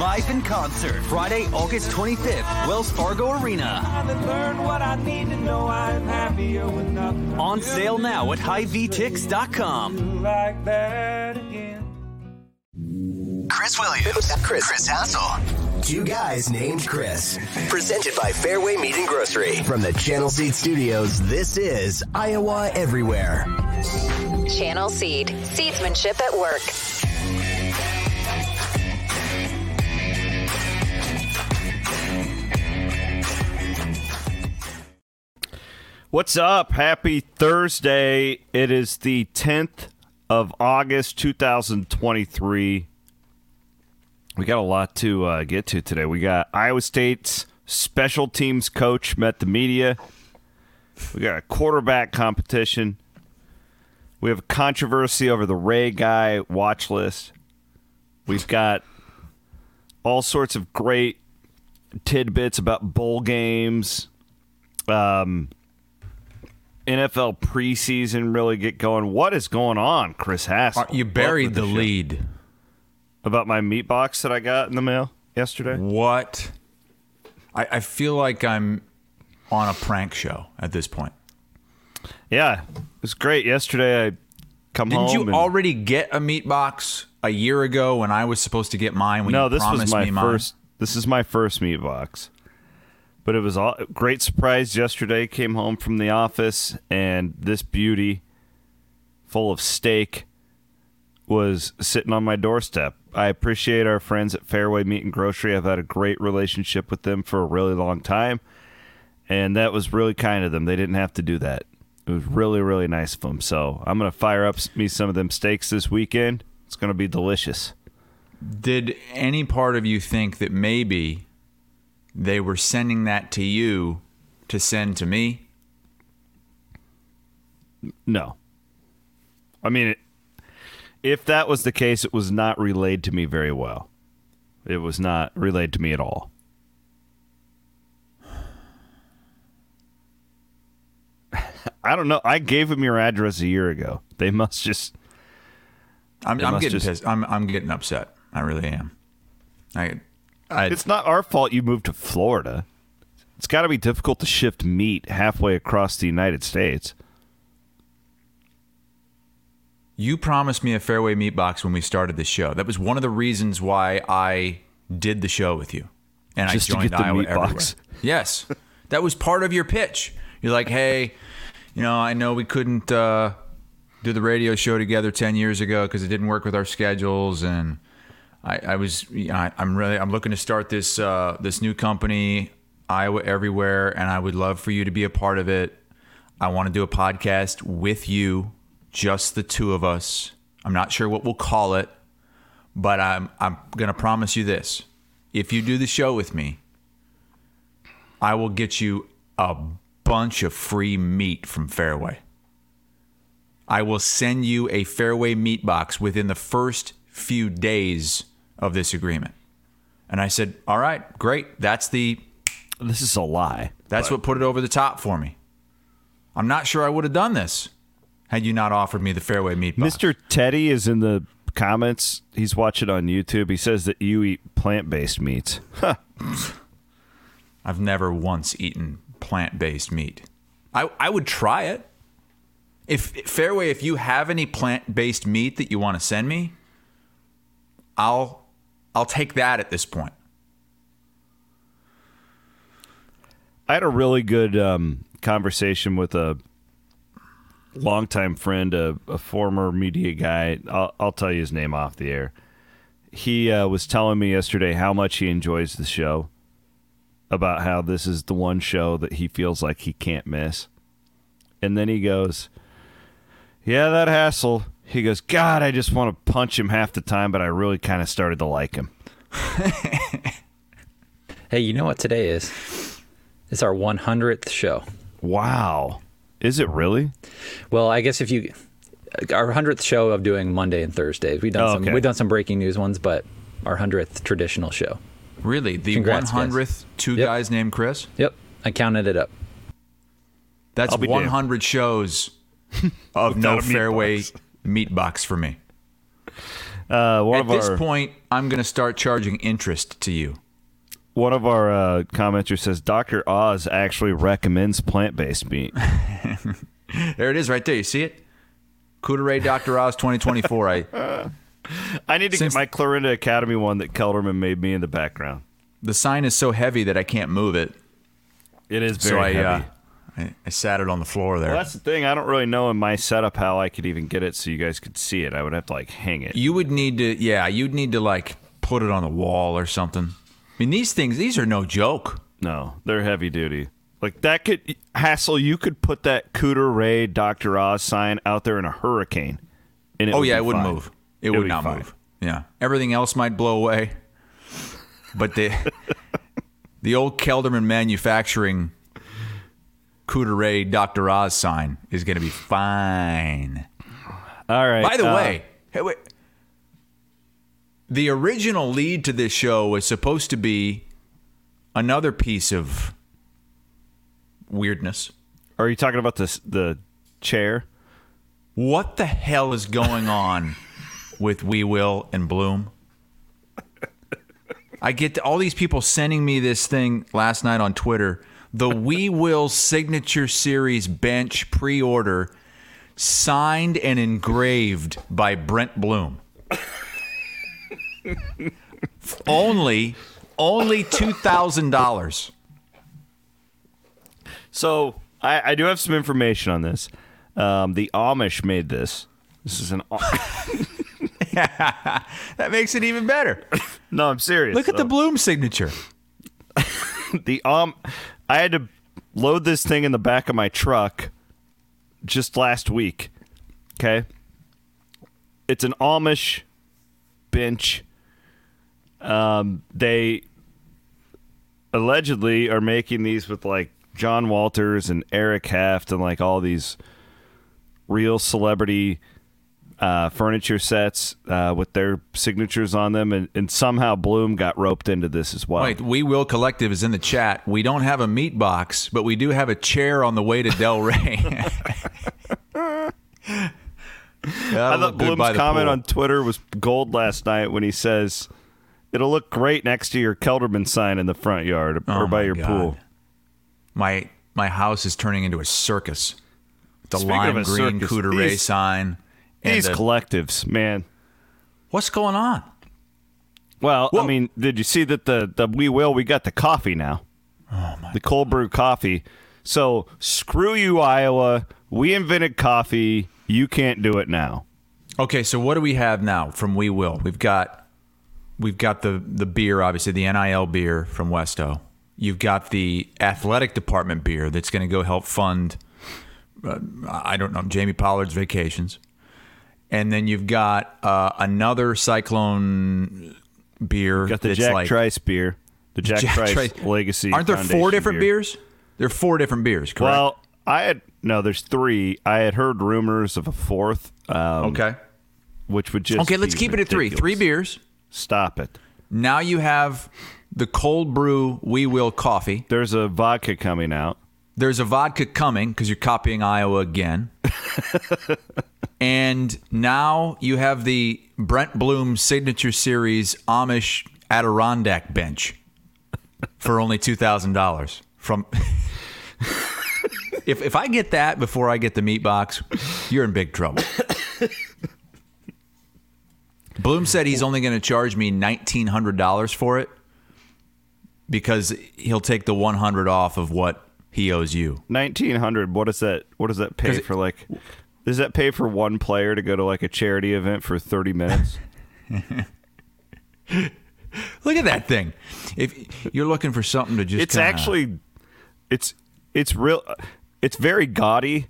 Live in concert, Friday, August 25th, Wells Fargo Arena. On sale now at highvtix.com. Chris Williams, Chris, Chris Hassel. Two guys named Chris. Presented by Fareway Meat and Grocery. From the Channel Seed Studios, this is Iowa Everywhere. Channel Seed. Seedsmanship at work. What's up? Happy Thursday. It is the 10th of August, 2023. We got a lot to uh, get to today. We got Iowa State's special teams coach met the media. We got a quarterback competition. We have a controversy over the Ray Guy watch list. We've got all sorts of great tidbits about bowl games. Um, NFL preseason really get going. What is going on, Chris Hass? Uh, You buried the lead. about my meat box that I got in the mail yesterday. What? I, I feel like I'm on a prank show at this point. Yeah, it was great yesterday. I come Didn't home. you and- already get a meat box a year ago when I was supposed to get mine? When no, you this was my me mine? first. This is my first meat box. But it was a great surprise yesterday. Came home from the office and this beauty, full of steak, was sitting on my doorstep. I appreciate our friends at Fareway Meat and Grocery. I've had a great relationship with them for a really long time, and that was really kind of them. They didn't have to do that. It was really, really nice of them. So I'm gonna fire up me some of them steaks this weekend. It's gonna be delicious. Did any part of you think that maybe they were sending that to you to send to me? No. I mean, it, if that was the case, it was not relayed to me very well. It was not relayed to me at all. I don't know. I gave him your address a year ago. They must just. I'm, I'm must getting just- pissed. I'm, I'm getting upset. I really am. I, I, It's not our fault you moved to Florida. It's got to be difficult to shift meat halfway across the United States. You promised me a Fareway meat box when we started the show. That was one of the reasons why I did the show with you. And Just I to joined get the Iowa meat Everywhere. box. Yes. That was part of your pitch. You're like, hey, you know, I know we couldn't uh, do the radio show together 10 years ago because it didn't work with our schedules. And I, I was, you know, I, I'm really, I'm looking to start this, uh, this new company, Iowa Everywhere, and I would love for you to be a part of it. I want to do a podcast with you, just the two of us. I'm not sure what we'll call it, but I'm I'm gonna promise you this: if you do the show with me, I will get you a bunch of free meat from Fareway. I will send you a Fareway meat box within the first few days of this agreement. And I said, "All right, great. That's the This is a lie. that's what put it over the top for me. I'm not sure I would have done this had you not offered me the Fareway meat box. Mr. Teddy is in the comments. He's watching on YouTube. He says that you eat plant based meats. Huh. I've never once eaten plant-based meat. I, I would try it. If Fareway, if you have any plant-based meat that you want to send me, I'll I'll take that at this point. I had a really good um, conversation with a longtime friend, a, a former media guy. I'll, I'll tell you his name off the air. He uh, was telling me yesterday how much he enjoys the show, about how this is the one show that he feels like he can't miss. And then he goes, Yeah, that Hassel. He goes, God, I just want to punch him half the time, but I really kind of started to like him. Hey, you know what today is? It's our 100th show. Wow. Is it really? Well, I guess if you our 100th show of doing Monday and Thursdays. We've done Oh, some okay. we've done some breaking news ones, but our 100th traditional show. Really? The Congrats, guys. 100th two Yep. guys named Chris? Yep, I counted it up. That's I'll be damned. 100 shows of no Without Fareway box. Meat box for me. Uh, one At this our point, I'm going to start charging interest to you. one of our uh, commenters says Dr. Oz actually recommends plant-based meat. There it is right there. You see it? Couteret Dr. Oz 2024. I I need to Since- get my Clarinda Academy one that Kelderman made me in the background. The sign is so heavy that I can't move it. It is So I, heavy. uh, I, I sat it on the floor there. well, that's the thing. I don't really know in my setup how I could even get it so you guys could see it. I would have to like hang it. you would need to, yeah, you'd need to like put it on the wall or something. I mean, these things, these are no joke. No, they're heavy duty. Like that could hassle. You could put that Cooter Ray Dr. Oz sign out there in a hurricane. And it Oh would yeah, be it wouldn't fine. move. It, would would not fine. move. Yeah, everything else might blow away, but the the old Kelderman manufacturing Couteret Dr. Oz sign is going to be fine. All right. By the uh, way, hey, wait. The original lead to this show was supposed to be another piece of weirdness. are you talking about this the chair? What the hell is going on with WeWill and Blum? I get all these people sending me this thing last night on Twitter. The WeWill Signature Series bench pre order signed and engraved by Brent Blum. only, only $2,000. So I, I do have some information on this. Um, the Amish made this. This is an. That makes it even better. no, I'm serious. Look at the Blum signature. the um I had to load this thing in the back of my truck just last week. Okay? It's an Amish bench. Um they allegedly are making these with like John Walters and Eric Heft and like all these real celebrity uh, furniture sets uh, with their signatures on them, and, and somehow Blum got roped into this as well. Wait, WeWill Collective is in the chat. We don't have a meat box, but we do have a chair on the way to Del Rey. I thought Blum's comment on Twitter was gold last night when he says, "It'll look great next to your Kelderman sign in the front yard or Oh by your God. pool." my my house is turning into a circus. The Speaking lime green circus, Couteret these- sign. And These the- collectives, man. what's going on? Well, I mean, did you see that the the we will we got the coffee now? Oh my! The cold brew coffee. So screw you, Iowa. We invented coffee. You can't do it now. Okay, so what do we have now from WeWill? We've got we've got the the beer, obviously the NIL beer from Westo. You've got the athletic department beer that's going to go help fund uh, I don't know Jamie Pollard's vacations, and then you've got uh, another Cyclone beer. Got the Jack like, Trice beer. The Jack, Jack Trice Trice- Legacy. Aren't there four different beer. beers? There are four different beers, correct? Well, I had no. There's three. I had heard rumors of a fourth. Um, okay. which would just Okay, let's keep it at three. Three beers. Stop it. Now you have the cold brew WeWill coffee. There's a vodka coming out. There's a vodka coming because you're copying Iowa again. and now you have the Brent Blum Signature Series Amish Adirondack bench for only two thousand dollars. From if if I get that before I get the meat box, you're in big trouble. Blum said he's only going to charge me nineteen hundred dollars for it because he'll take the one hundred off of what he owes you. Nineteen hundred. What does that? What does that pay it- for? Like, does that pay for one player to go to like a charity event for thirty minutes? Look at that thing. If you're looking for something to just, it's kinda- actually, it's it's real. It's very gaudy.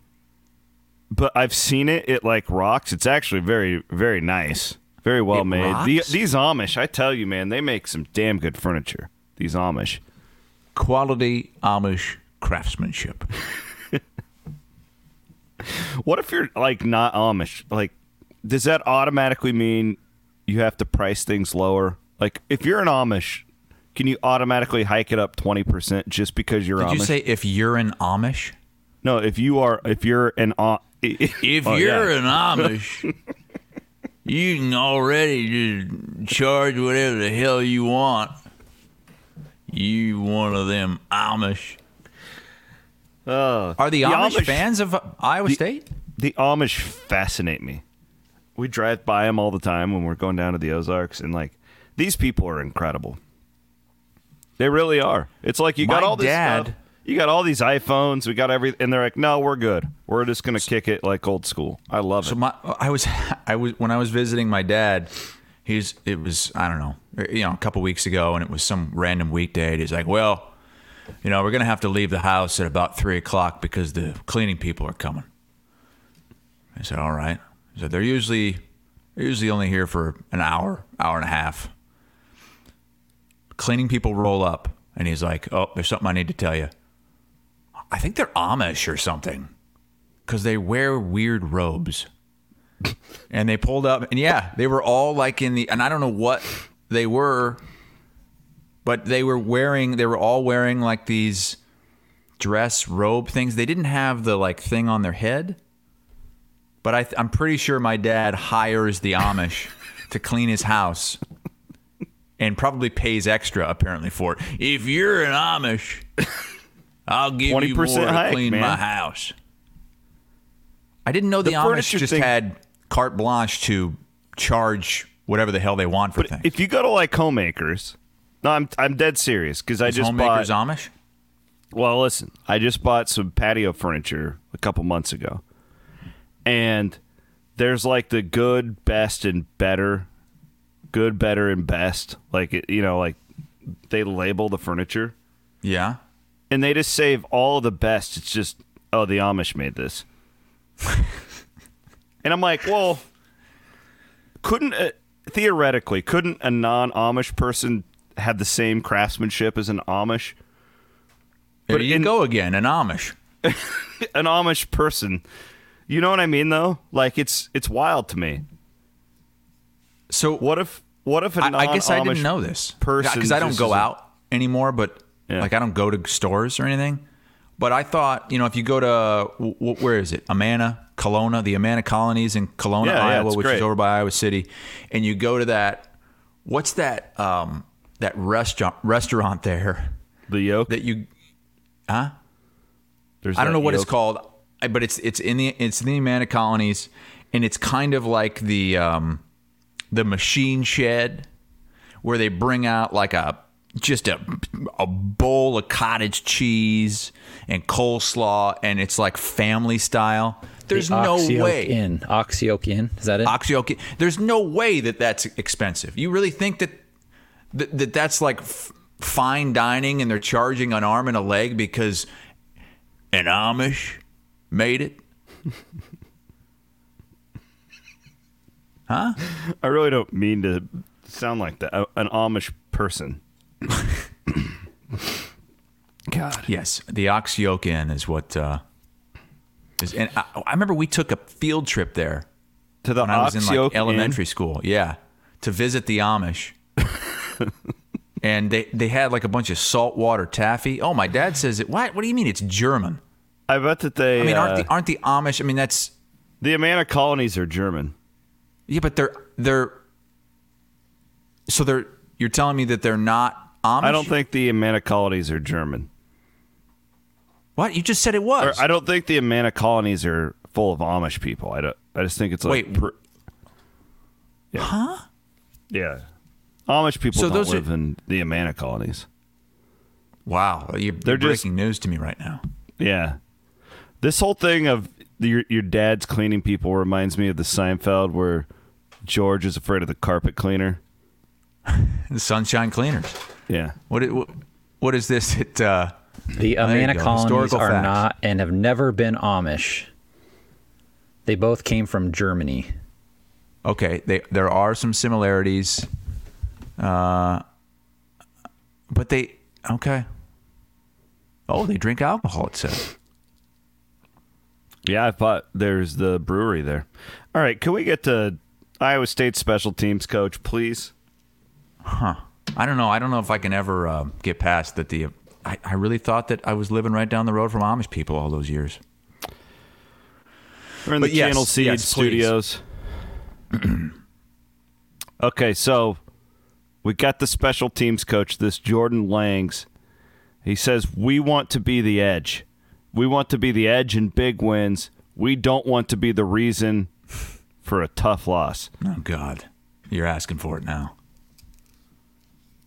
but I've seen it. It like rocks. It's actually very very nice, very well It made. The, these Amish, I tell you, man, they make some damn good furniture. These Amish. Quality Amish craftsmanship. What if you're like not Amish? Like, does that automatically mean you have to price things lower? Like, if you're an Amish, can you automatically hike it up twenty percent just because you're Amish? Did Amish? you say if you're an Amish? no? If you are, if you're an Am- If Oh, you're yeah. an Amish, you can already just charge whatever the hell you want. You one of them Amish. Uh, Are the, The Amish, Amish- fans of Iowa State? the Amish fascinate me. We drive by them all the time when we're going down to the Ozarks, and like these people are incredible. They really are. It's like you got all this dad- stuff. You got all these iPhones. We got every, and they're like, "No, we're good. We're just gonna kick it like old school." I love So it. So my, I was, I was when I was visiting my dad. He's, it was, I don't know, you know, a couple weeks ago, and it was some random weekday. And he's like, "Well, you know, we're gonna have to leave the house at about three o'clock because the cleaning people are coming." I said, "All right." He said, "They're usually, they're usually only here for an hour, hour and a half." Cleaning people roll up, and he's like, "Oh, there's something I need to tell you." I think they're Amish or something because they wear weird robes. and they pulled up, and yeah, they were all like in the, and I don't know what they were, but they were wearing, they were all wearing like these dress robe things. They didn't have the like thing on their head, but I, I'm pretty sure my dad hires the Amish to clean his house. And probably pays extra apparently for it. If you're an Amish, I'll give you more 20% to hike, clean my house. I didn't know the, The Amish just thing- had carte blanche to charge whatever the hell they want for But things. if you go to like homemakers, no, I'm I'm dead serious because I Is just homemakers bought. Amish? Well, listen, I just bought some patio furniture a couple months ago. And there's like the good, best, and better. Good, better, and best. Like, it- you know, like they label the furniture Yeah. and they just save all the best. It's just, oh, the Amish made this. and I'm like, well, couldn't, uh, theoretically, couldn't a non Amish person have the same craftsmanship as an Amish? There But you in- go again, an Amish. an Amish person. You know what I mean, though? Like it's it's wild to me. So What if what if I, I guess I didn't know this person because I don't go out anymore. But Yeah. like I don't go to stores or anything. But I thought, you know, if you go to w- w- where is it, Amana, Kelowna, the Amana colonies in Kelowna, Yeah, yeah, Iowa, it's which great. is over by Iowa City, and you go to that, what's that, um, that restaurant restaurant there The yoke. that you, huh? There's I don't know what it's called, but it's it's in the it's in the Amana colonies, and it's kind of like the um, the machine shed, where they bring out like a just a a bowl of cottage cheese and coleslaw, and it's like family style. There's The no way. in Ox Yoke Inn. Is that it? Ox Yoke. There's no way that that's expensive. You really think that that, that that's like f- fine dining and they're charging an arm and a leg because an Amish made it? Huh? I really don't mean to sound like that. An Amish person. God. Yes, the Ox Yoke Inn is what. Uh, is, and I, I remember we took a field trip there To the when I was in like elementary Inn? school. Yeah, to visit the Amish. and they they had like a bunch of saltwater taffy. Oh, my dad says it. What? What do you mean? It's German. I bet that they. I mean, aren't uh, the aren't the Amish? I mean, that's the Amana colonies are German? yeah, but they're they're. So they're you're telling me that they're not Amish? I don't think the Amana colonies are German. What you just said it Or was. I don't think the Amana colonies are full of Amish people. I don't. I just think it's like. Wait. pr- yeah. Huh? Yeah. Amish people So don't those are- live in the Amana colonies. Wow, you're, They're you're just- breaking news to me right now. Yeah. This whole thing of your your dad's cleaning people reminds me of the Seinfeld where George is afraid of the carpet cleaner. The Sunshine Cleaners. Yeah. What it, what, what is this? It uh, the There Amana colonies Historical are facts. not and have never been Amish. They both came from Germany. Okay, they, there are some similarities, uh, but they okay. Oh, they drink alcohol. It says. Yeah, I thought there's the brewery there. All right, can we get to Iowa State special teams coach, please? Huh. I don't know. I don't know if I can ever uh, get past that. The I, I really thought that I was living right down the road from Amish people all those years. We're in But the yes, Channel Seed yes, studios. okay, so we got the special teams coach, this Jordan Langs. He says, We want to be the edge. We want to be the edge in big wins. We don't want to be the reason for a tough loss. Oh God, you're asking for it now.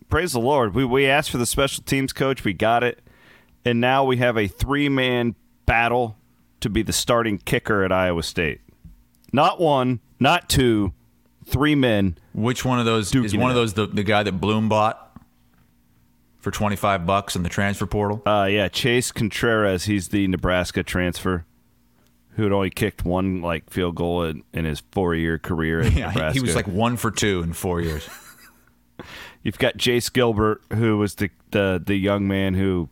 Praise the Lord. We, we asked for the special teams coach, we got it. And now we have a three man battle to be the starting kicker at Iowa State. Not one, not two, three men. Which one of those Duking is one of those the, the guy that Blum bought for twenty five bucks in the transfer portal? Uh, yeah, Chase Contreras. He's the Nebraska transfer who had only kicked one like field goal in, in his four year career yeah, Nebraska. he was like one for two in four years. You've got Jace Gilbert, who was the, the the young man who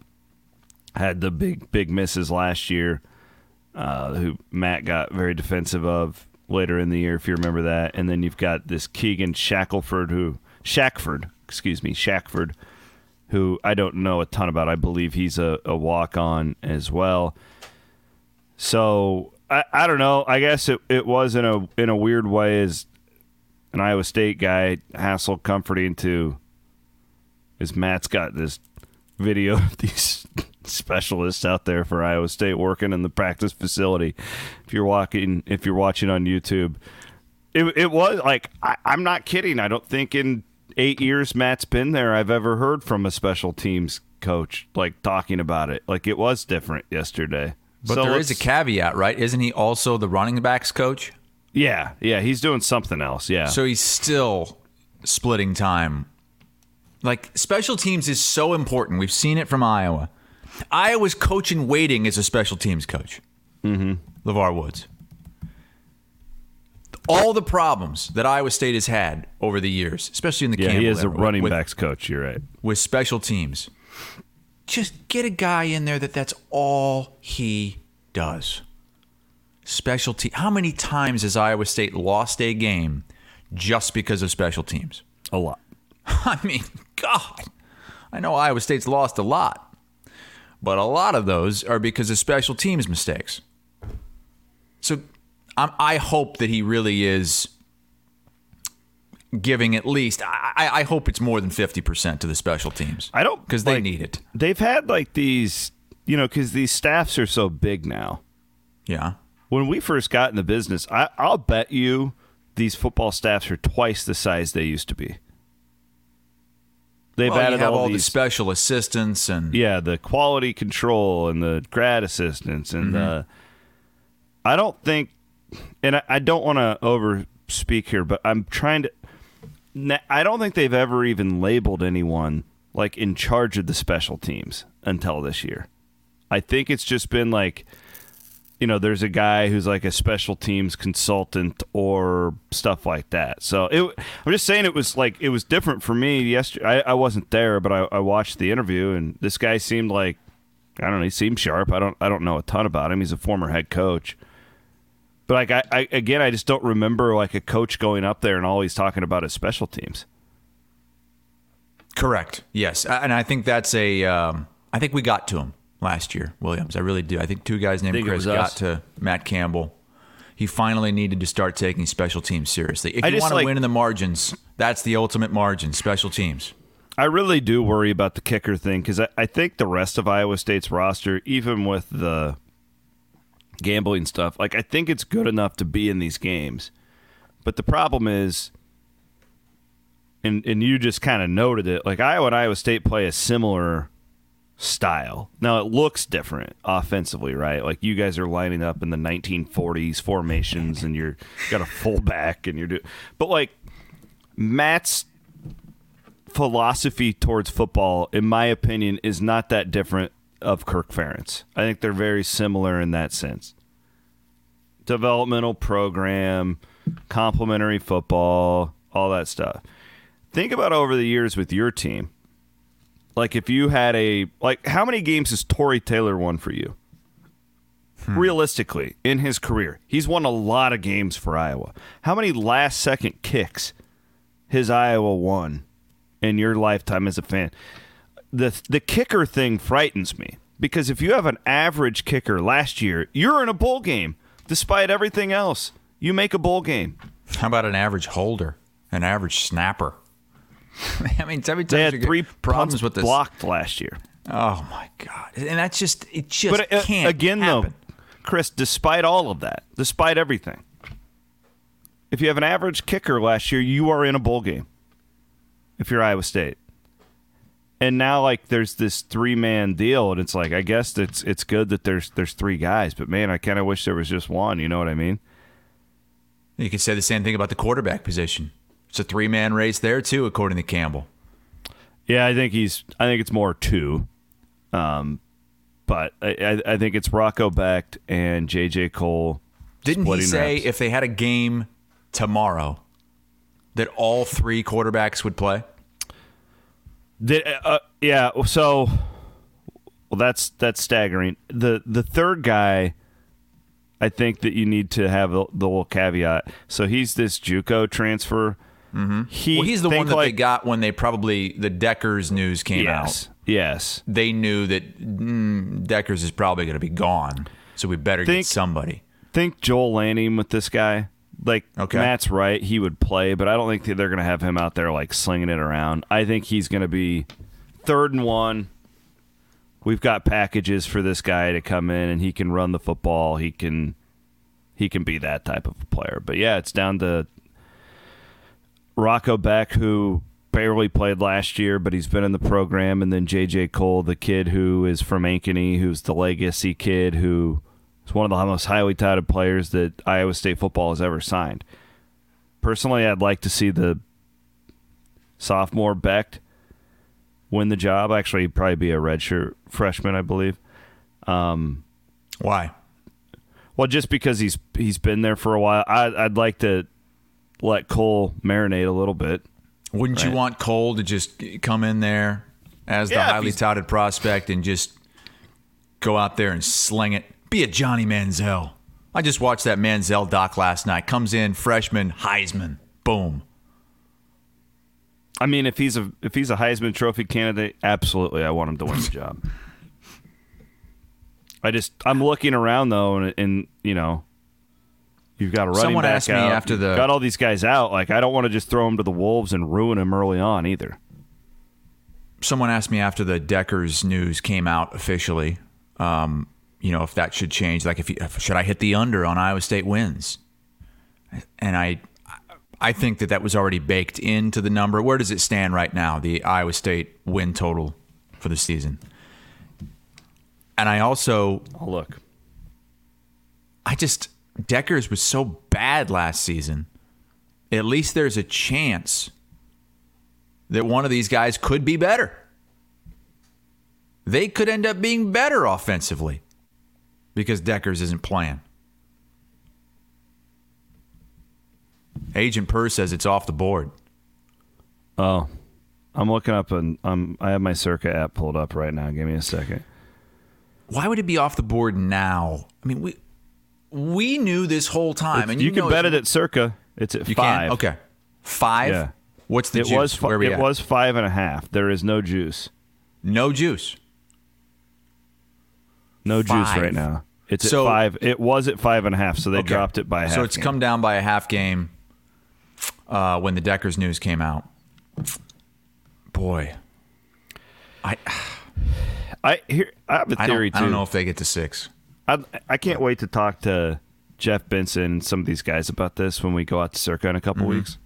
had the big big misses last year, uh, who Matt got very defensive of later in the year, if you remember that. And then you've got this Keegan Shackelford, who Shackford, excuse me, Shackford, who I don't know a ton about. I believe he's a, a walk on as well. So I, I don't know. I guess it, it was in a in a weird way as an Iowa State guy, hassle comforting to is Matt's got this video of these specialists out there for Iowa State working in the practice facility. If you're walking, if you're watching on YouTube, it, it was like I, I'm not kidding. I don't think in eight years Matt's been there, I've ever heard from a special teams coach like talking about it. Like it was different yesterday. But So there is a caveat, right? Isn't he also the running backs coach? yeah, yeah. He's doing something else. Yeah. So he's still splitting time. Like special teams is so important. We've seen it from Iowa. Iowa's coaching waiting as a special teams coach. Mm-hmm. LeVar Woods. All the problems that Iowa State has had over the years, especially in the yeah, Campbell he is a era, running with, backs coach. You're right. with special teams. Just get a guy in there that that's all he does. Special team. How many times has Iowa State lost a game just because of special teams? A lot. I mean, God, I know Iowa State's lost a lot, but a lot of those are because of special teams mistakes. So I'm, I hope that he really is giving at least, I, I I hope it's more than 50% to the special teams. I don't Because they like- need it. They've had like these, you know, because these staffs are so big now. Yeah. When we first got in the business, I, I'll bet you these football staffs are twice the size they used to be. They've Well, added all, all, the these, special assistants and yeah, the quality control and the grad assistants and the. I don't think, and I, I don't want to over speak here, but I'm trying to. I don't think they've ever even labeled anyone like in charge of the special teams until this year. I think it's just been like, you know, there's a guy who's like a special teams consultant or stuff like that. So it, I'm just saying it was like it was different for me yesterday. I, I wasn't there, but I, I watched the interview, and this guy seemed like I don't know. He seemed sharp. I don't I don't know a ton about him. He's a former head coach. But like I, I again, I just don't remember like a coach going up there and always talking about his special teams. Correct. Yes, and I think that's a. Um, I think we got to him last year, Williams. I really do. I think two guys named Chris got us. to Matt Campbell. He finally needed to start taking special teams seriously. If I you want to like- win in the margins, that's the ultimate margin. Special teams. I really do worry about the kicker thing because I, I think the rest of Iowa State's roster, even with the gambling stuff, like I think it's good enough to be in these games. But the problem is, and and you just kind of noted it, like Iowa and Iowa State play a similar style. Now it looks different offensively, right? Like you guys are lining up in the 1940s formations, and you're got a fullback, and you're doing. but like Matt's philosophy towards football, in my opinion, is not that different of Kirk Ferentz. I think they're very similar in that sense. developmental program, complementary football, all that stuff. Think about over the years with your team. Like if you had a like how many games has Tory Taylor won for you? Hmm. Realistically, in his career, he's won a lot of games for Iowa. How many last second kicks his Iowa won in your lifetime as a fan? The the kicker thing frightens me because if you have an average kicker last year, you're in a bowl game despite everything else. You make a bowl game. How about an average holder, an average snapper? I mean, every time They had three problems with this. blocked last year. Oh my god! And that's just it. Just But uh, can't again, happen. though, Chris, despite all of that, despite everything, if you have an average kicker last year, you are in a bowl game. If you're Iowa State, and now like there's this three man deal, and it's like I guess it's it's good that there's there's three guys, but man, I kind of wish there was just one. You know what I mean? You could say the same thing about the quarterback position. It's a three man race there too, according to Campbell. Yeah, I think he's. I think it's more two. Um, but I, I, I think it's Rocco Becht and J.J. Cole. Didn't he say reps. if they had a game tomorrow that all three quarterbacks would play? Did, uh, yeah. So, well, that's that's staggering. The the third guy, I think that you need to have the, the little caveat. So he's this JUCO transfer. Mm-hmm. He, well, he's the one that like, they got when they probably the Dekkers news came Yes, out. yes. They knew that mm, Dekkers is probably going to be gone, so we better get Think- somebody. Think Joel Lanning with this guy. Like Okay. Matt's right, he would play, but I don't think they're going to have him out there like slinging it around. I think he's going to be third and one. We've got packages for this guy to come in and he can run the football. He can he can be that type of player. But yeah, it's down to Rocco Becht who barely played last year, but he's been in the program, and then JJ Cole, the kid who is from Ankeny, who's the legacy kid who is one of the most highly touted players that Iowa State football has ever signed. Personally, I'd like to see the sophomore Becht win the job. Actually, he'd probably be a redshirt freshman, I believe. Um, Why? Well, just because he's he's been there for a while, I, I'd like to let Cole marinate a little bit. Wouldn't you want Cole to just come in there as the Yeah, if highly touted prospect and just go out there and sling it? Be a Johnny Manziel. I just watched that Manziel doc last night. Comes in freshman Heisman. Boom. I mean, if he's a if he's a Heisman Trophy candidate, absolutely, I want him to win the job. I just I'm looking around though, and, and you know, you've got a running Someone back asked me out, after the- got all these guys out. Like I don't want to just throw them to the wolves and ruin them early on either. Someone asked me after the Dekkers news came out officially, um, you know, if that should change. Like, if, you, if should I hit the under on Iowa State wins? And I, I think that that was already baked into the number. Where does it stand right now? The Iowa State win total for the season. And I also Oh, look, I just Dekkers was so bad last season. At least there's a chance that one of these guys could be better. They could end up being better offensively because Dekkers isn't playing. Agent Purr says it's off the board. oh, I'm looking up and I'm I have my Circa app pulled up right now. Give me a second. Why would it be off the board now? I mean, we we knew this whole time, and you, you, can bet it at Circa. It's at You five. can okay, five. Yeah. What's the it juice? was fi- Where we it at? was five and a half. There is no juice. no juice. No Five. juice right now. It's So- at five. It was at five and a half, so they Okay. dropped it by a half. So it's game. come down by a half game uh, when the Dekkers news came out. Boy, I I here. I have a theory don't, too. I don't know if they get to six. I, I can't wait to talk to Jeff Benson and some of these guys about this when we go out to Circa in a couple Mm-hmm. weeks.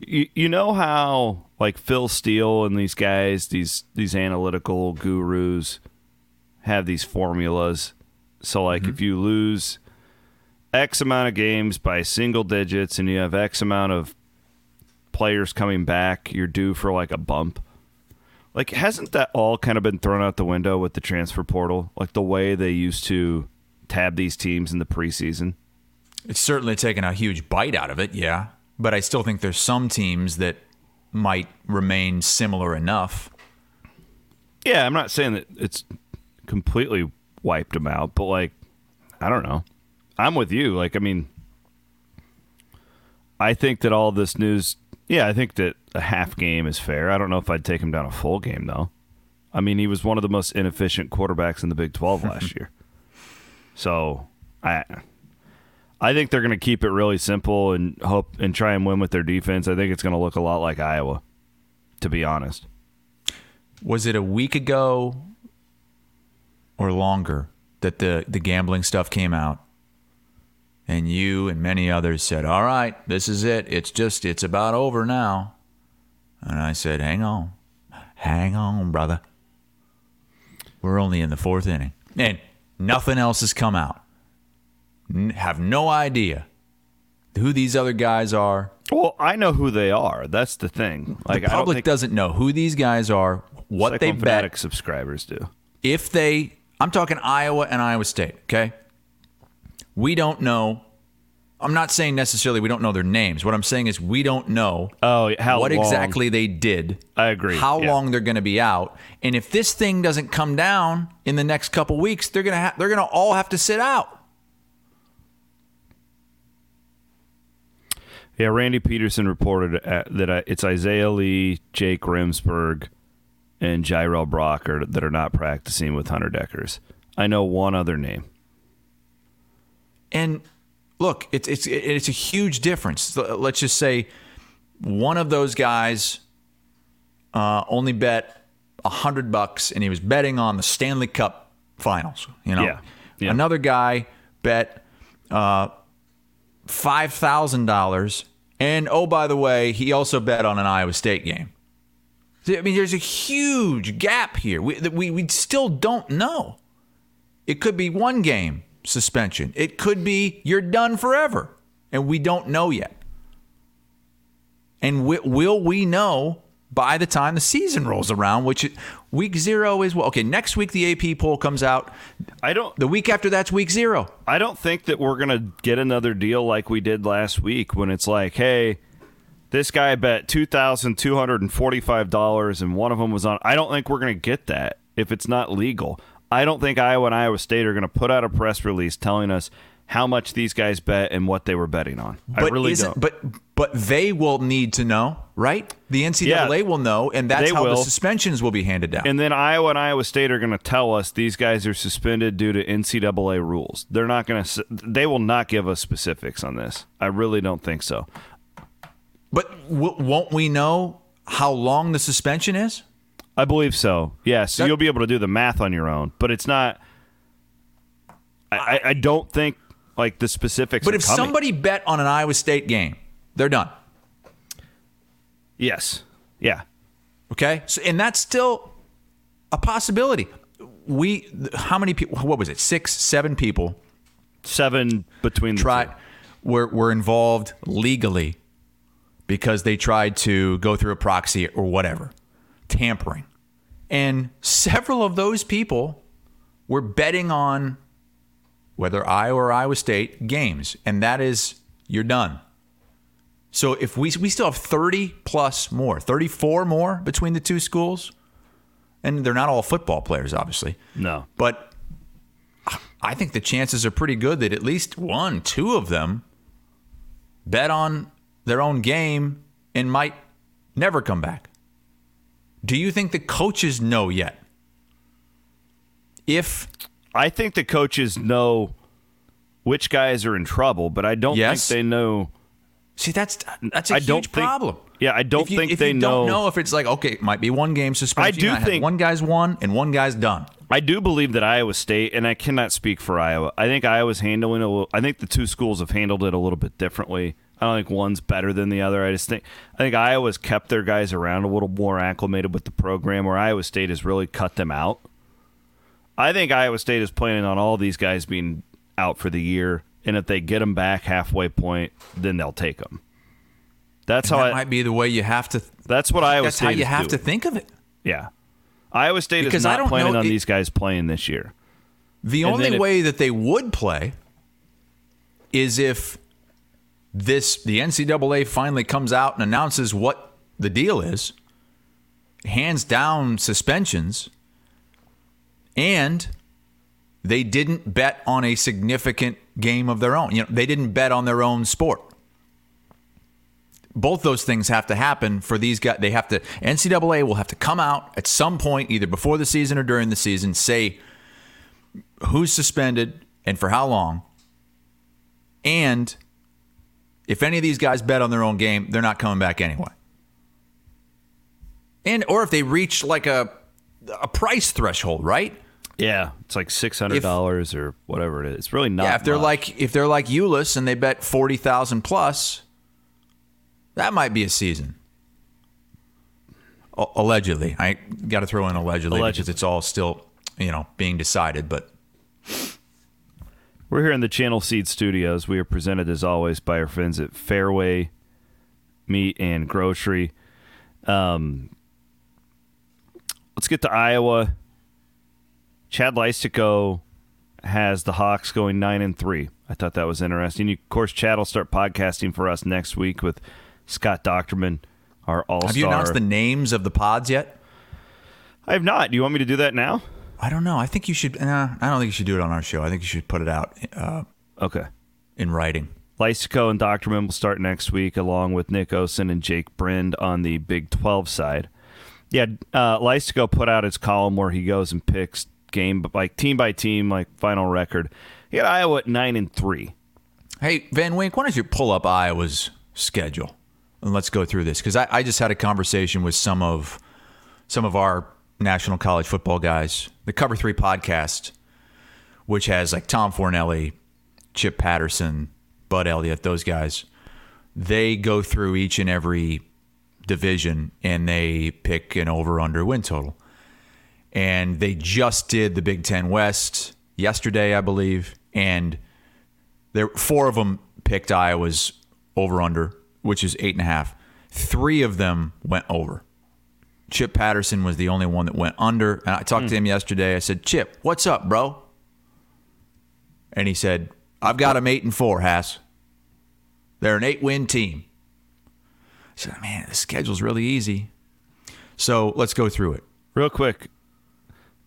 You, you know how like Phil Steele and these guys, these these analytical gurus, have these formulas. So like Mm-hmm. if you lose X amount of games by single digits and you have X amount of players coming back, you're due for like a bump. Like, hasn't that all kind of been thrown out the window with the transfer portal? Like the way they used to tab these teams in the preseason. It's certainly taken a huge bite out of it, yeah. But I still think there's some teams that might remain similar enough. Yeah, I'm not saying that it's completely wiped them out, but like, I don't know. I'm with you. Like, I mean, I think that all this news. Yeah, I think that a half game is fair. I don't know if I'd take him down a full game though. I mean, he was one of the most inefficient quarterbacks in the Big 12 last year. So, I I think they're going to keep it really simple and hope and try and win with their defense. I think it's going to look a lot like Iowa, to be honest. Was it a week ago or longer that the, the gambling stuff came out? And you and many others said, All right, this is it. It's just, it's about over now. And I said, Hang on. Hang on, brother. We're only in the fourth inning. And nothing else has come out. N- have no idea who these other guys are. Well, I know who they are. That's the thing. Like the public think doesn't know who these guys are, what they Cyclone bet, subscribers do. if they I'm talking Iowa and Iowa State, okay? We don't know. I'm not saying necessarily we don't know their names. What I'm saying is we don't know Oh, how what long- exactly they did. I agree, How yeah. long they're going to be out. And if this thing doesn't come down in the next couple weeks, they're going to ha- they're going to all have to sit out. Yeah, Randy Peterson reported uh, that uh, it's Isaiah Lee, Jake Remsburg, and Jirel Brock are, that are not practicing with Hunter Dekkers. I know one other name. And look, it's it's it's a huge difference. Let's just say one of those guys uh, only bet a hundred bucks, and he was betting on the Stanley Cup Finals. You know, Yeah. Yeah. another guy bet uh, five thousand dollars, and oh by the way, he also bet on an Iowa State game. I mean, there's a huge gap here. We, we, we still don't know. It could be one game suspension. It could be you're done forever, and we don't know yet. And wi- will we know by the time the season rolls around? Which week zero is well. Okay, next week the AP poll comes out. I don't. The week after that's week zero. I don't think that we're gonna get another deal like we did last week when it's like, hey, this guy bet two thousand two hundred and forty-five dollars, and one of them was on. I don't think we're gonna get that if it's not legal. I don't think Iowa and Iowa State are gonna put out a press release telling us how much these guys bet and what they were betting on. I really don't. But but they will need to know, right? The NCAA Yeah. will know, and that's how the suspensions will be handed down. And then Iowa and Iowa State are going to tell us these guys are suspended due to NCAA rules. They're not going to. They will not give us specifics on this. I really don't think so. but w- won't we know how long the suspension is? I believe so. Yeah, so That- you'll be able to do the math on your own, but it's not. I, I, don't think like the specifics. But if coming. somebody bet on an Iowa State game, they're done. yes, yeah, Okay, so, and that's still a possibility. We, how many people? What was it? Six, seven people seven between the tried two. were were involved legally because they tried to go through a proxy or whatever, tampering, and several of those people were betting on whether Iowa or Iowa State games, and that is you're done. So if we we still have 30 plus more, 34 more between the two schools, and they're not all football players, obviously. No, But I think the chances are pretty good that at least one, two of them bet on their own game and might never come back. Do you think the coaches know yet? If I think the coaches know which guys are in trouble, but I don't Yes. think they know. see that's that's a I huge don't think- problem. yeah, I don't you, think if they you know- don't know if it's like okay, it might be one game suspension. I do You might have think- one guy's won and one guy's done. I do believe that Iowa State, and I cannot speak for Iowa. I think Iowa's handling a little. I think the two schools have handled it a little bit differently. I don't think one's better than the other. I just think I think Iowa's kept their guys around a little more acclimated with the program, where Iowa State has really cut them out. I think Iowa State is planning on all these guys being out for the year, and if they get them back halfway point, then they'll take them. That's how that I. might be the way you have to. that's what Iowa That's State. how you have to think of it. Yeah, Iowa State Because is I not don't planning know on it- these guys playing this year. The And only way that they would play is if this the NCAA finally comes out and announces what the deal is, hands down suspensions, and they didn't bet on a significant game of their own. You know, they didn't bet on their own sport. Both those things have to happen for these guys. They have to NCAA will have to come out at some point, either before the season or during the season, say who's suspended and for how long. And if any of these guys bet on their own game, they're not coming back anyway. And or if they reach like a a price threshold, right? Yeah, it's like six hundred dollars or whatever it is. It's really not. yeah, if they're much. like if they're like Euless and they bet forty thousand plus, that might be a season. A- allegedly, I got to throw in allegedly, because Allegedly. it's all still you know being decided. But We're here in the Channel Seed Studios. We are presented as always by our friends at Fareway Meat and Grocery. Um, let's get to Iowa. Chad Leistikow has the Hawks going nine and three. I thought that was interesting. Of course, Chad will start podcasting for us next week with Scott Dochterman, our all star. have you announced the names of the pods yet? I have not. Do you want me to do that now? I don't know. I think you should. Nah, I don't think you should do it on our show. I think you should put it out uh, Okay. in writing. Leistikow and Dochterman will start next week, along with Nick Osen and Jake Brind on the Big 12 side. Yeah, uh, Leistikow put out his column where he goes and picks game, like team by team, like final record. He had Iowa at 9 and 3. Hey, Van Wink, why don't you pull up Iowa's schedule and let's go through this? Because I, I just had a conversation with some of some of our national college football guys. The Cover Three podcast, which has like Tom Fornelli, Chip Patterson, Bud Elliott, those guys. They go through each and every division and they pick an over under win total. And they just did the Big Ten West yesterday, I believe. And there four of them picked Iowa's over under, which is eight and a half. Three of them went over. Chip Patterson was the only one that went under. And I talked to hmm. him yesterday. I said, Chip, what's up, bro? And he said, I've got them eight and four, Hass. They're an eight win team. I said, man, the schedule's really easy. So let's go through it. Real quick,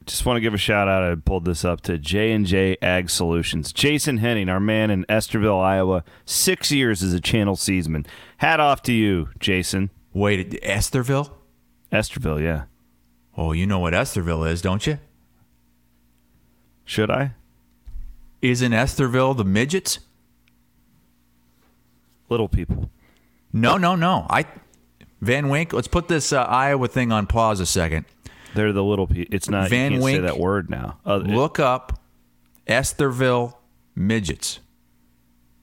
just want to give a shout out. I pulled this up to J and J Ag Solutions. Jason Henning, our man in Estherville, Iowa, six years as a channel seedsman. Hat off to you, Jason. Wait, Estherville? Estherville, yeah. Oh, you know what Estherville is, don't you? Should I? Isn't Estherville the midgets? Little people. No, no, no. I Van Wink. Let's put this uh, Iowa thing on pause a second. They're the little people. It's not. Van you can't Wink, say that word now. Uh, it- Look up Estherville midgets.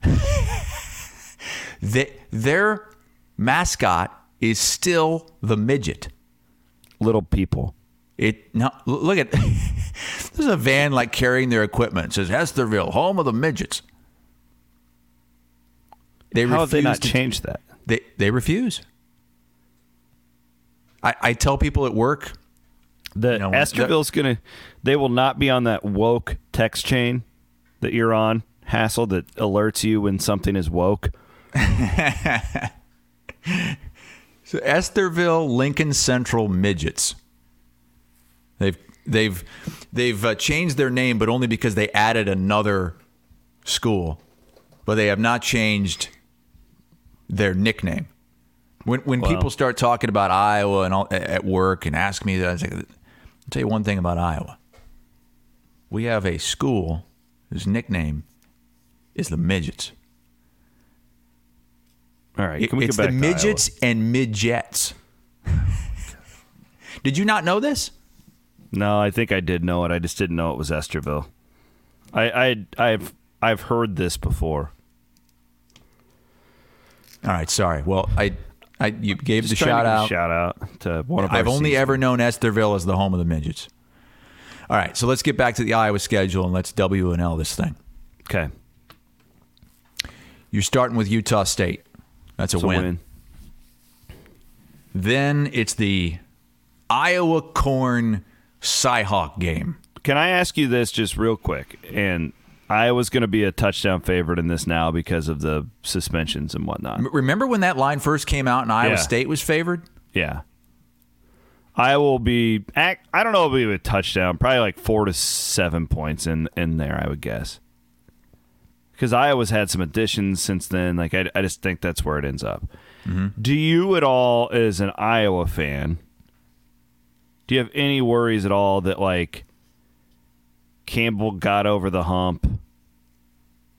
they, their mascot is still the midget. Little people. It no l- look at there's a van like carrying their equipment. It says Estherville, home of the midgets. They How have they not to- changed that? They they refuse. I, I tell people at work, that You know, Estherville's gonna. They will not be on that woke text chain that you're on. Hassel that alerts you when something is woke. So Estherville Lincoln Central Midgets. They've they've they've uh, changed their name, but only because they added another school. But they have not changed their nickname. When when people start talking about Iowa and all, at work and ask me that, I say, I'll tell you one thing about Iowa. We have a school whose nickname is the Midgets. All right, can we it's the midgets and midgets. Did you not know this? No, I think I did know it. I just didn't know it was Estherville. I, I I've I've heard this before. All right, sorry. Well, I, I you gave Just the shout out. Shout out to one of. I've only seasons. ever known Estherville as the home of the midgets. All right, so let's get back to the Iowa schedule and let's W and L this thing. Okay, You're starting with Utah State. That's a, a win. win. Then it's the Iowa Corn Cyhawk game. Can I ask you this just real quick? And Iowa's going to be a touchdown favorite in this now because of the suspensions and whatnot. Remember when that line first came out and Iowa Yeah. State was favored? Yeah. Iowa will be. I don't know. It'll be a touchdown, probably like four to seven points in in there. I would guess. Because Iowa's had some additions since then. Like I, I just think that's where it ends up. Mm-hmm. Do you at all, as an Iowa fan, do you have any worries at all that like Campbell got over the hump,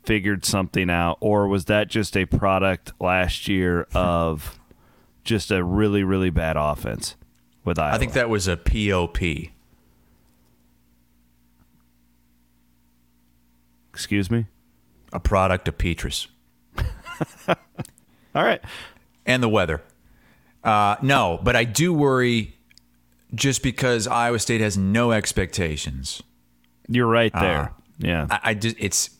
figured something out, or was that just a product last year of just a really, really bad offense with Iowa? I think that was a POP. Excuse me. A product of Petras All right. and the weather. Uh, no, but I do worry just because Iowa State has no expectations. You're right there. yeah. I, I just it's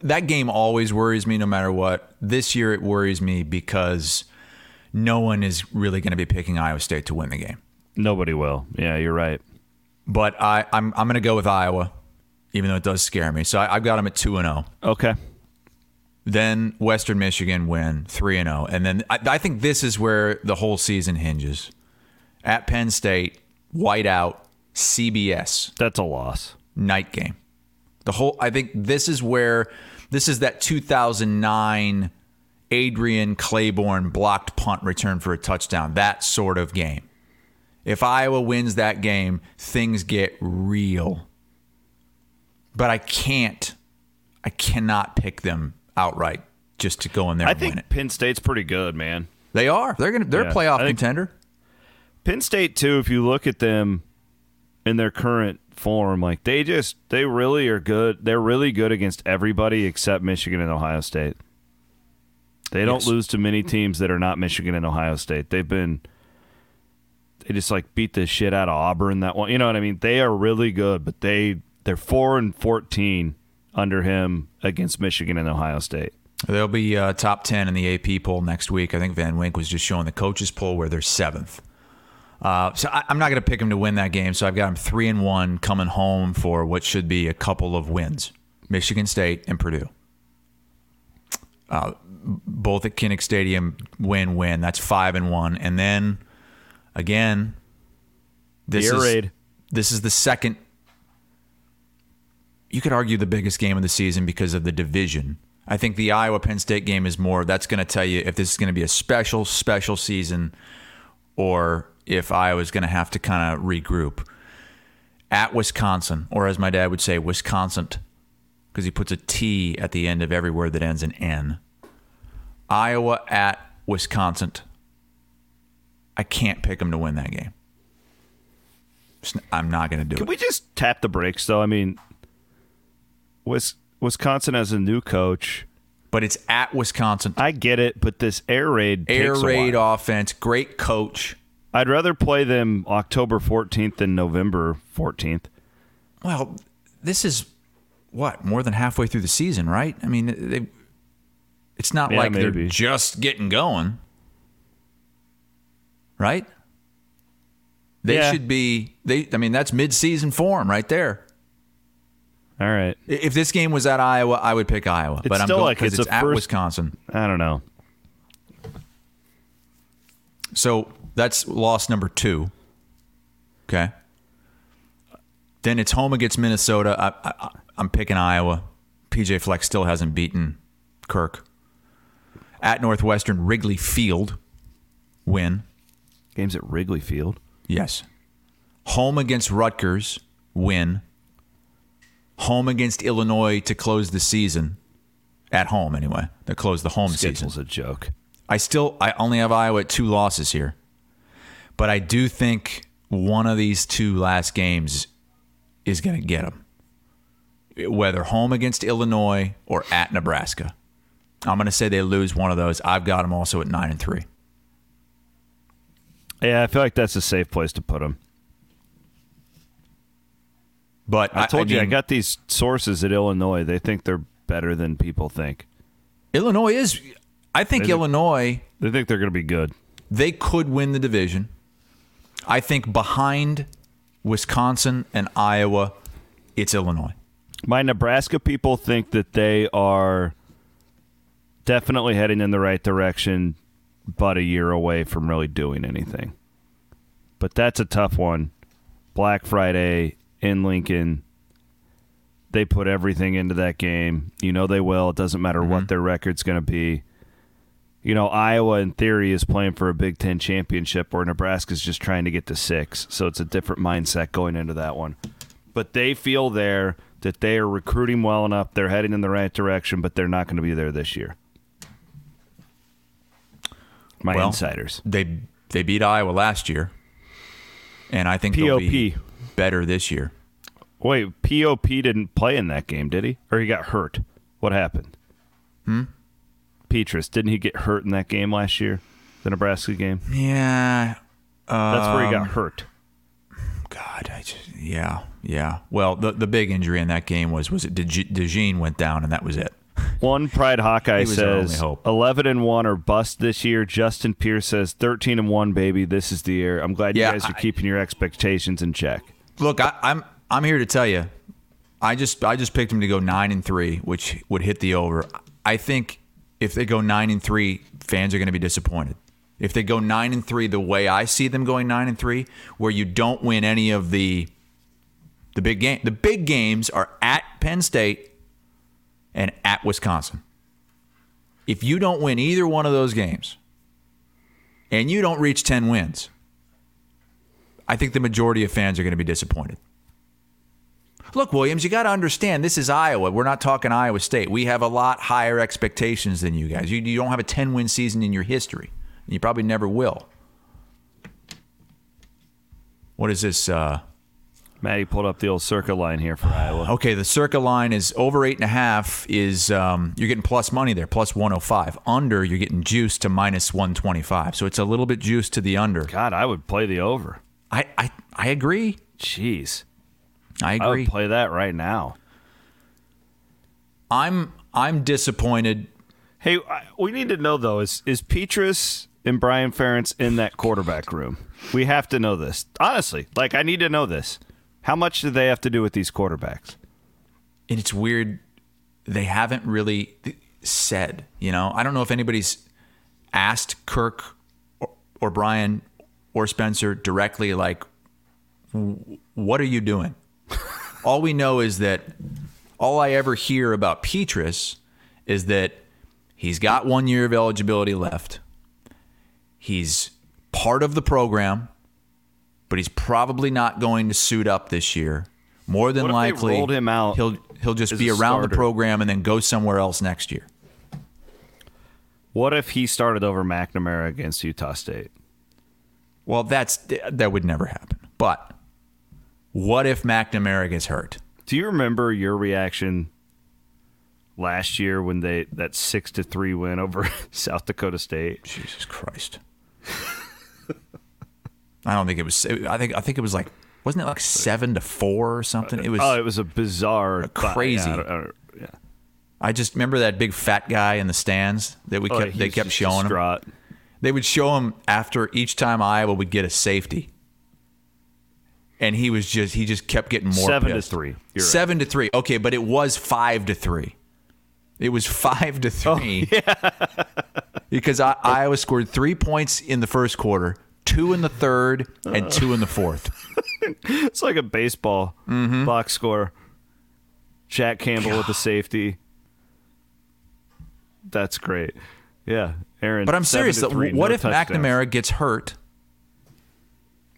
that game always worries me no matter what. This year it worries me because no one is really going to be picking Iowa State to win the game. Nobody will. Yeah, you're right. But I, I'm I'm going to go with Iowa, even though it does scare me. So I, I've got them at two and zero. Okay. Then Western Michigan win three and zero, and then I, I think this is where the whole season hinges. At Penn State, whiteout, CBS That's a loss. night game. The whole I think this is where this is that 2009 Adrian Clayborn blocked punt return for a touchdown. That sort of game. If Iowa wins that game, things get real. But I can't I cannot pick them outright just to go in there I and win think it. Penn State's pretty good, man. They are. They're gonna they're Yeah, a playoff contender. Penn State too. If you look at them in their current form, like they just they really are good. They're really good against everybody except Michigan and Ohio State. They don't Yes. lose to many teams that are not Michigan and Ohio State. They've been they just like beat the shit out of Auburn that one. You know what I mean? They are really good, but they they're four and fourteen under him against Michigan and Ohio State. They'll be uh, top 10 in the AP poll next week. I think Van Wink was just showing the coaches poll where they're seventh. Uh, so I, I'm not going to pick them to win that game. So I've got them three and one coming home for what should be a couple of wins: Michigan State and Purdue. Uh, both at Kinnick Stadium, win win. That's five and one. And then again, this The is raid. this is the second. You could argue the biggest game of the season because of the division. I think the Iowa Penn State game is more. That's going to tell you if this is going to be a special, special season, or if Iowa's going to have to kind of regroup. At Wisconsin, or as my dad would say, Wisconsin, because he puts a T at the end of every word that ends in N. Iowa at Wisconsin. I can't pick them to win that game. I'm not going to do Can it. Can we just tap the brakes though? I mean, Wisconsin has a new coach. but it's at Wisconsin. I get it, but this air raid Air takes a raid offense, great coach. I'd rather play them October 14th than November 14th. Well, this is what more than halfway through the season, right? I mean, they, it's not Yeah, like they're just getting going, right? They Yeah. should be. They, I mean, that's mid-season form right there. All right. If this game was at Iowa, I would pick Iowa. It's but I'm still going like because it's it's, at first- Wisconsin. I don't know. So that's loss number two. Okay. Then it's home against Minnesota. I, I, I'm picking Iowa. PJ Fleck still hasn't beaten Kirk. At Northwestern, Wrigley Field, win. Games at Wrigley Field. Yes. Home against Rutgers, win. Home against Illinois to close the season. At home, anyway. To close the home season. Schedule's a joke. I still I only have Iowa at two losses here. But I do think one of these two last games is going to get them. Whether home against Illinois or at Nebraska. I'm going to say they lose one of those. I've got them also at 9 and 3. Yeah, I feel like that's a safe place to put them. But I told you I mean, got these sources at Illinois. They think they're better than people think. Illinois is I think They- Illinois They think they're going to be good. they could win the division. I think behind Wisconsin and Iowa, it's Illinois. My Nebraska people think that they are definitely heading in the right direction, but a year away from really doing anything. But that's a tough one. Black Friday in Lincoln. They put everything into that game. You know they will. It doesn't matter what mm-hmm. their record's going to be. You know, Iowa in theory is playing for a Big Ten championship, where Nebraska's just trying to get to six. So it's a different mindset going into that one. But they feel there that they are recruiting well enough. They're heading in the right direction, but they're not going to be there this year. My Well, insiders. They they beat Iowa last year, and I think they'll be POP. Better this year. Wait, POP didn't play in that game, did he? Or he got hurt? What happened? Hmm? Petras, didn't he get hurt in that game last year? The Nebraska game? Yeah. That's where he Um, got hurt. God, I just, yeah, yeah. Well, the the big injury in that game was was it DeG- DeJean went down, and that was it. One Pride Hawkeye He was our only says eleven and one or bust this year. Justin Pierce says thirteen and one, baby. This is the year. I'm glad Yeah, you guys are I- keeping your expectations in check. Look, I, I'm I'm here to tell you, I just I just picked him to go nine and three, which would hit the over. I think if they go nine and three, fans are going to be disappointed. If they go nine and three, the way I see them going nine and three, where you don't win any of the the big game, the big games are at Penn State and at Wisconsin. If you don't win either one of those games, and you don't reach ten wins, I think the majority of fans are going to be disappointed. Look, Williams, you got to understand this is Iowa. We're not talking Iowa State. We have a lot higher expectations than you guys. You, you don't have a 10 win season in your history. You probably never will. What is this? Uh, Maddie pulled up the old circa line here for Iowa. okay, the circa line is over eight and a half. Is um, you're getting plus money there, plus 105. Under, you're getting juice to minus 125. So it's a little bit juice to the under. God, I would play the over. I I, I agree. Jeez. I I agree. would play that right now. I'm I'm disappointed Hey, I- we need to know though is is Petras and Brian Ferentz in that quarterback room? We have to know this. Honestly, like I need to know this. How much do they have to do with these quarterbacks? and it's weird they haven't really said you know i don't know if anybody's asked kirk or, or brian or spencer directly like what are you doing all we know is that all i ever hear about petras is that he's got one year of eligibility left he's part of the program but he's probably not going to suit up this year more than What if they likely rolled him out he'll he'll just be around the program and then go somewhere else next year. What if he started over McNamara against Utah State? Well, that's that would never happen. But what if McNamara gets hurt? Do you remember your reaction last year when they that six to three win over South Dakota State? Jesus Christ. I don't think it was I think I think it was like wasn't it like 7 to 4 or something? It was Oh, it was a bizarre, crazy. Yeah, I I yeah. I just remember that big fat guy in the stands that we Oh, kept he they kept showing him. They would show him after each time Iowa would get a safety. And he was just he just kept getting more Seven to three. You're right. Seven to three. Okay, but it was five to three. It was five to Oh, three. because I, Iowa scored three points in the first quarter, two in the third, and two in the fourth. It's like a baseball Mm-hmm. box score. Jack Campbell with the safety. That's great. Yeah, Aaron. But I'm serious. three, what no if touchdowns. McNamara gets hurt?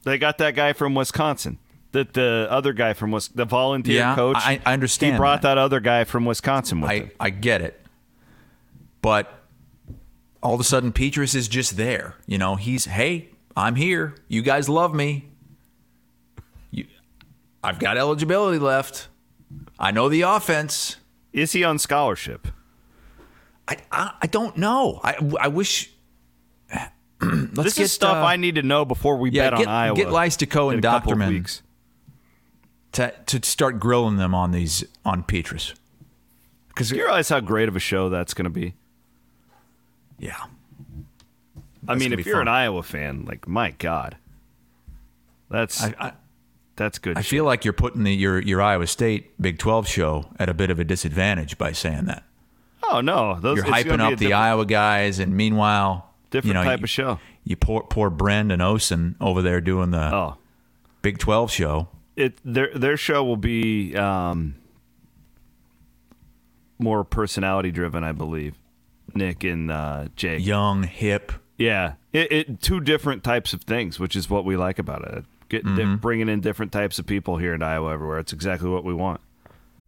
They got that guy from Wisconsin. That the other guy from Wis- the volunteer Yeah, coach. I- I understand He brought that. that. other guy from Wisconsin with I, him. I get it. But all of a sudden, Petras is just there. You know, he's, hey, I'm here. You guys love me. You, I've got eligibility left. I know the offense. Is he on scholarship? I, I, I don't know. I, I wish. Let's this get is stuff uh, I need to know before we yeah, bet get- on Iowa. get Leistikow and weeks. to, to start grilling them on these on Petras. Because you realize how great of a show that's going to be? yeah, I mean, if you're fun. an Iowa fan, like my God, that's I, I, That's good. I shit. feel like you're putting the, your your Iowa State Big 12 show at a bit of a disadvantage by saying that. Oh no, those, You're hyping up the Iowa guys, and meanwhile, different you know, type you, of show. You poor poor Brend and Osen over there doing the Oh, Big 12 show. it their their show will be um, more personality driven, I believe. Nick and uh, Jake. Young, hip. Yeah, it, it two different types of things, which is what we like about it. Getting di- bringing in different types of people here in Iowa everywhere. It's exactly what we want.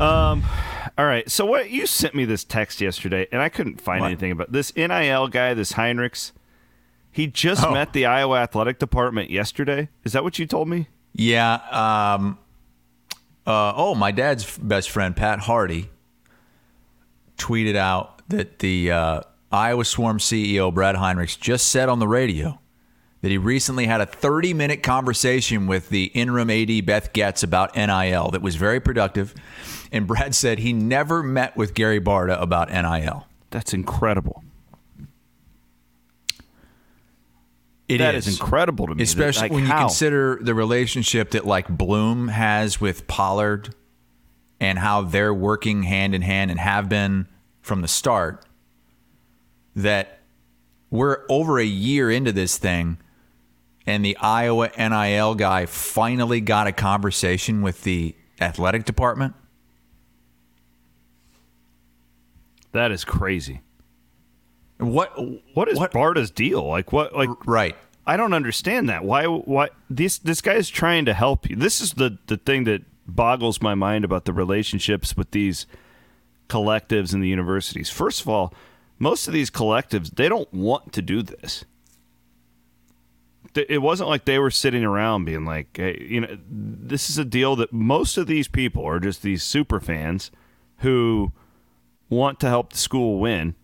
Um, all right. So what you sent me this text yesterday, and I couldn't find What? anything about this NIL guy, this Heinrichs. He just Oh. met the Iowa athletic department yesterday. Is that what you told me? Yeah. Um, uh, oh, my dad's best friend, Pat Hardy, tweeted out that the uh, Iowa Swarm CEO, Brad Heinrichs, just said on the radio that he recently had a 30 minute conversation with the interim AD, Beth Goetz, about NIL that was very productive. And Brad said he never met with Gary Barta about NIL. That's incredible. It That is incredible to me. Especially Like, when you how? consider the relationship that like Blum has with Pollard and how they're working hand in hand and have been from the start. That we're over a year into this thing and the Iowa NIL guy finally got a conversation with the athletic department. That is crazy. What What is Barta's deal? Like what? Like right? I don't understand that. Why? Why this this guy is trying to help you. This is the the thing that boggles my mind about the relationships with these collectives and the universities. First of all, most of these collectives they don't want to do this. Th- It wasn't like they were sitting around being like, hey, you know, this is a deal that most of these people are just these super fans who want to help the school win.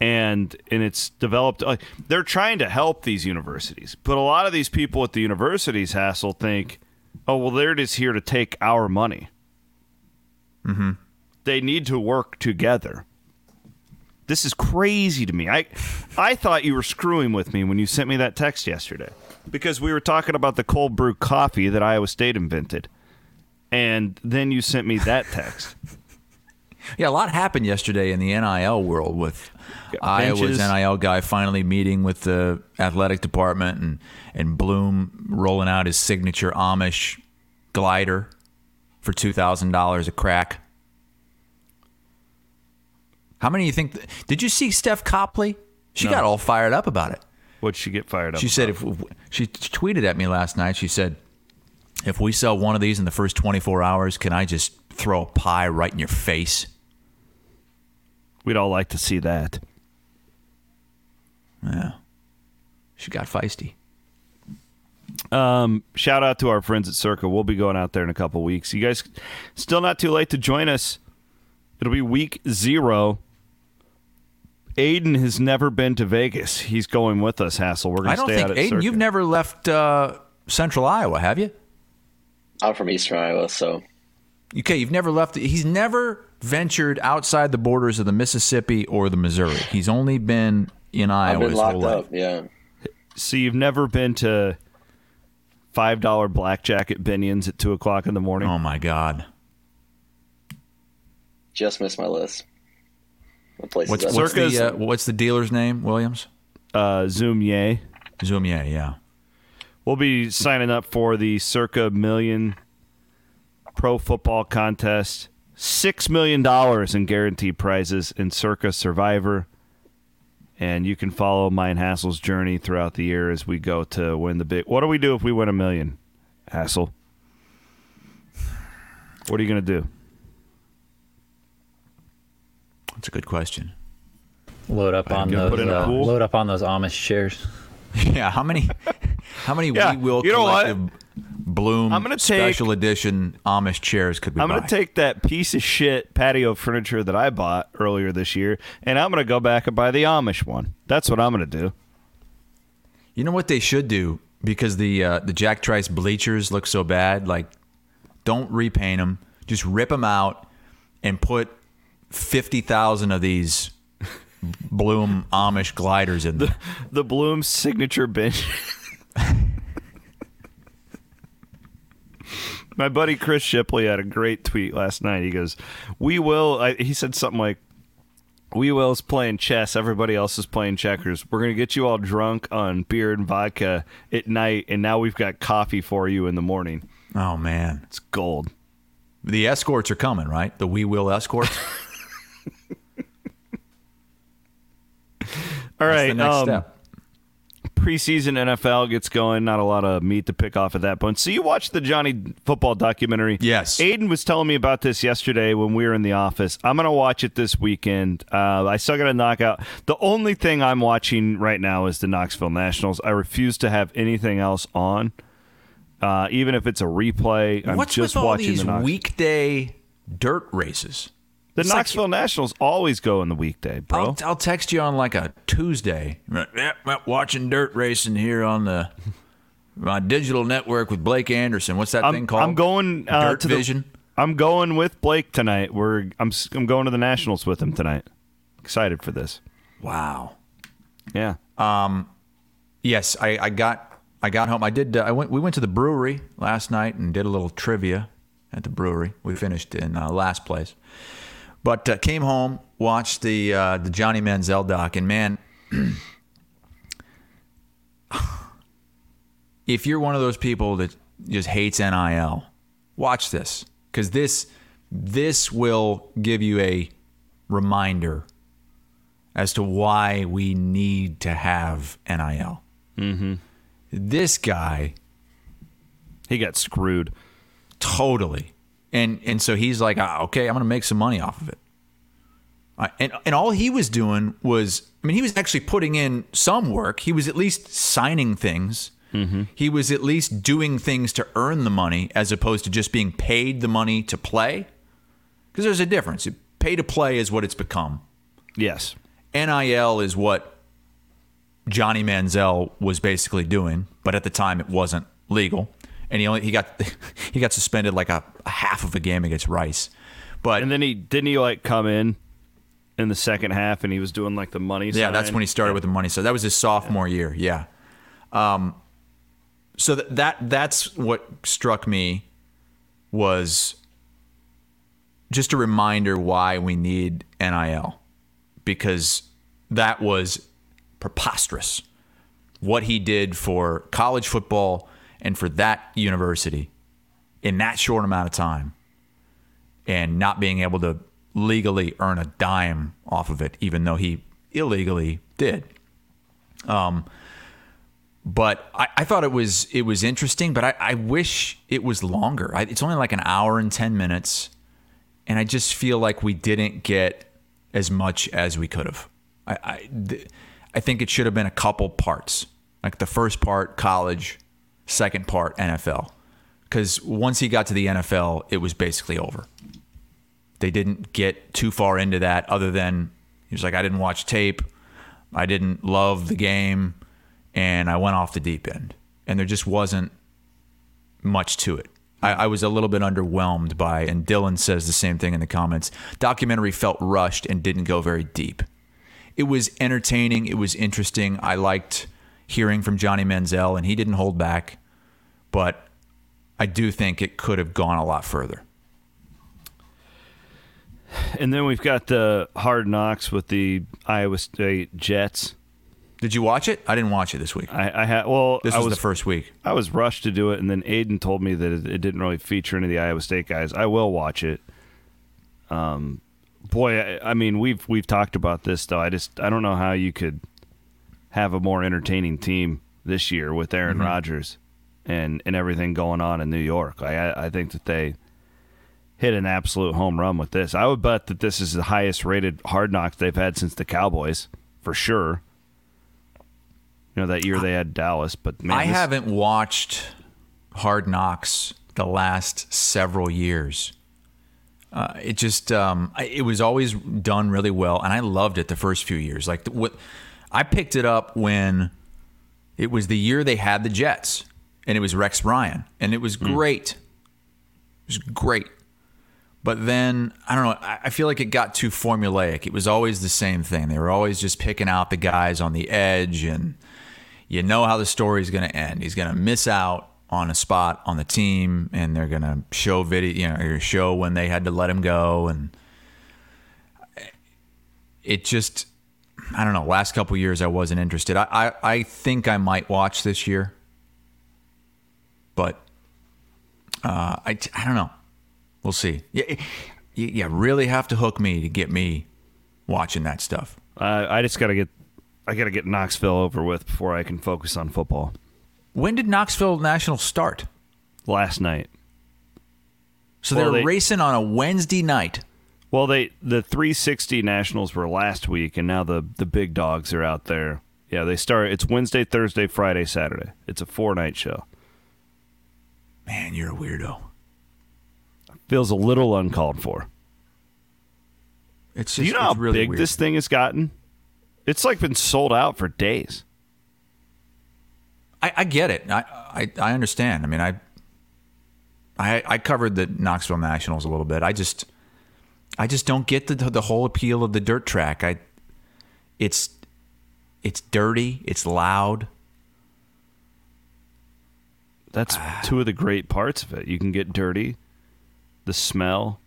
And and it's developed like they're trying to help these universities. But a lot of these people at the universities Hassel think oh well they're just here to take our money. Mm-hmm. they need to work together this is crazy to me i i thought you were screwing with me when you sent me that text yesterday because we were talking about the cold brew coffee that iowa state invented and then you sent me that text Yeah, a lot happened yesterday in the NIL world with Iowa's benches. NIL guy finally meeting with the athletic department and, and Blum rolling out his signature Amish glider for $2,000 a crack. How many do you think? did you see Steph Copley? She No. got all fired up about it. what'd she get fired up She said, about? if she tweeted at me last night, she said, if we sell one of these in the first 24 hours, can I just throw a pie right in your face? we'd all like to see that Yeah. She got feisty. Um, shout out to our friends at Circa. We'll be going out there in a couple weeks. You guys, still not too late to join us. It'll be week zero. Aiden has never been to Vegas. He's going with us, Hassel. We're going I to don't stay think, out at Aiden, Circa. you've never left uh, central Iowa, have you? I'm from Eastern Iowa, so Okay, you've never left. He's never ventured outside the borders of the Mississippi or the Missouri. He's only been in I've Iowa been his locked whole life. up. Yeah, So you've never been to five dollar blackjack at Binion's at two o'clock in the morning? Oh my God! just missed my list. What places What's I've what's been. the uh, what's the dealer's name? Williams Uh, Zoom yay. Zoomier. Yeah. We'll be signing up for the Circa Million Pro Football Contest. $6 million in guaranteed prizes in Circa Survivor. And you can follow mine Hassel's journey throughout the year as we go to win the big. What do we do if we win a million, Hassel? What are you going to do? That's a good question. Load up on gonna those. put in a Uh, load up on those Amish chairs. Yeah, how many how many Yeah, we will you know what? collective Blum I'm gonna take- special edition Amish chairs could we I'm going to take that piece of shit patio furniture that I bought earlier this year, and I'm going to go back and buy the Amish one. That's what I'm going to do. You know what they should do because the uh, the Jack Trice bleachers look so bad. Like, don't repaint them. Just rip them out and put fifty thousand of these Blum Amish gliders in there. The Blum signature bench. My buddy Chris Shipley had a great tweet last night. He goes, "We will." I, he said something like, "WeWill's playing chess. Everybody else is playing checkers. We're gonna get you all drunk on beer and vodka at night, and now we've got coffee for you in the morning. Oh man, It's gold." the escorts are coming, right? The WeWill escorts. All That's right. the next um, step. preseason NFL gets going. Not a lot of meat to pick off at that point. So you watched the Johnny football documentary. Yes. Aiden was telling me about this yesterday when we were in the office. I'm gonna watch it this weekend. Uh, I still got to knock out. The only thing I'm watching right now is the Knoxville Nationals. I refuse to have anything else on, uh, even if it's a replay. I'm What's just with all watching these the Knox- weekday dirt races? The It's like- Knoxville Nationals always go in the weekday, bro. I'll, I'll text you on like a Tuesday. Yeah, yeah, watching dirt racing here on the my digital network with Blake Anderson. What's that I'm, thing called? I'm going uh, Dirt to the- Vision. I'm going with Blake tonight. We're I'm I'm going to the Nationals with him tonight. Excited for this. wow. Yeah. Um. Yes, I, I got I got home. I did. Uh, I went. We went to the brewery last night and did a little trivia at the brewery. We finished in uh, last place, but uh, came home, watched the uh, the Johnny Manziel doc, and man, if you're one of those people that just hates NIL, watch this because this this will give you a reminder as to why we need to have NIL. Mm-hmm. This guy He got screwed. totally, and and so he's like, ah, okay, I'm going to make some money off of it. Uh, and and all he was doing was, I mean, he was actually putting in some work. He was at least signing things. He was at least doing things to earn the money, as opposed to just being paid the money to play. Because there's a difference. Pay to play is what it's become. Yes. NIL is what Johnny Manziel was basically doing, but at the time it wasn't legal, and he only he got he got suspended like a, a half of a game against Rice. But And then he didn't he like come in in the second half and he was doing like the money. yeah, that's when he started with the money. So that was his sophomore year. Yeah. Um. So that, that that's what struck me was just a reminder why we need NIL because that was preposterous what he did for college football and for that university in that short amount of time and not being able to legally earn a dime off of it even though he illegally did. Um but I, I thought it was it was interesting but I, I wish it was longer. I, it's only like an hour and 10 minutes and I just feel like we didn't get as much as we could have. I I, th- I think it should have been a couple parts, like the first part college, second part NFL, because once he got to the NFL, it was basically over. They didn't get too far into that, other than he was like, I didn't watch tape, I didn't love the game, and I went off the deep end, and there just wasn't much to it. I, I was a little bit underwhelmed by, and Dylan says the same thing in the comments. Documentary felt rushed and didn't go very deep. It was entertaining. It was interesting. I liked hearing from Johnny Manziel, and he didn't hold back. But I do think it could have gone a lot further. And then we've got the hard knocks with the Iowa State Jets. Did you watch it? I didn't watch it this week. I, I had well. This I was, the first week. I was rushed to do it, and then Aiden told me that it, it didn't really feature any of the Iowa State guys. I will watch it. Um, boy, I, I mean, we've we've talked about this though. I just I don't know how you could have a more entertaining team this year with Aaron Mhm. Rodgers and and everything going on in New York. I I think that they hit an absolute home run with this. I would bet that this is the highest rated Hard Knocks they've had since the Cowboys for sure. You know that year they had Dallas, but man, I this- haven't watched Hard Knocks the last several years. Uh, it just um, it was always done really well, and I loved it the first few years. Like the, what I picked it up when it was the year they had the Jets, and it was Rex Ryan, and it was hmm. great. It was great. But then I don't know. I I feel like it got too formulaic. It was always the same thing. They were always just picking out the guys on the edge, and you know how the story's going to end. He's going to miss out on a spot on the team, and they're going to show video, you know, or show when they had to let him go, and it just, I don't know. Last couple years, I wasn't interested. I, I, I think I might watch this year, but uh, I, I don't know. We'll see. Yeah, you, you really have to hook me to get me watching that stuff. I I just gotta get I gotta get Knoxville over with before I can focus on football. When did Knoxville National start? Last night. So Well, they're they- racing on a Wednesday night. Well, they the 360 Nationals were last week, and now the the big dogs are out there. Yeah, they start. It's Wednesday, Thursday, Friday, Saturday. It's a four night show. Man, you're a weirdo. Feels a little uncalled for. It's Do you know how really big weird. this thing has gotten? It's like been sold out for days. I, I get it. I, I I understand. I mean, I I I covered the Knoxville Nationals a little bit. I just I just don't get the the whole appeal of the dirt track. I it's it's dirty. It's loud. That's Ah. two of the great parts of it. You can get dirty, the smell.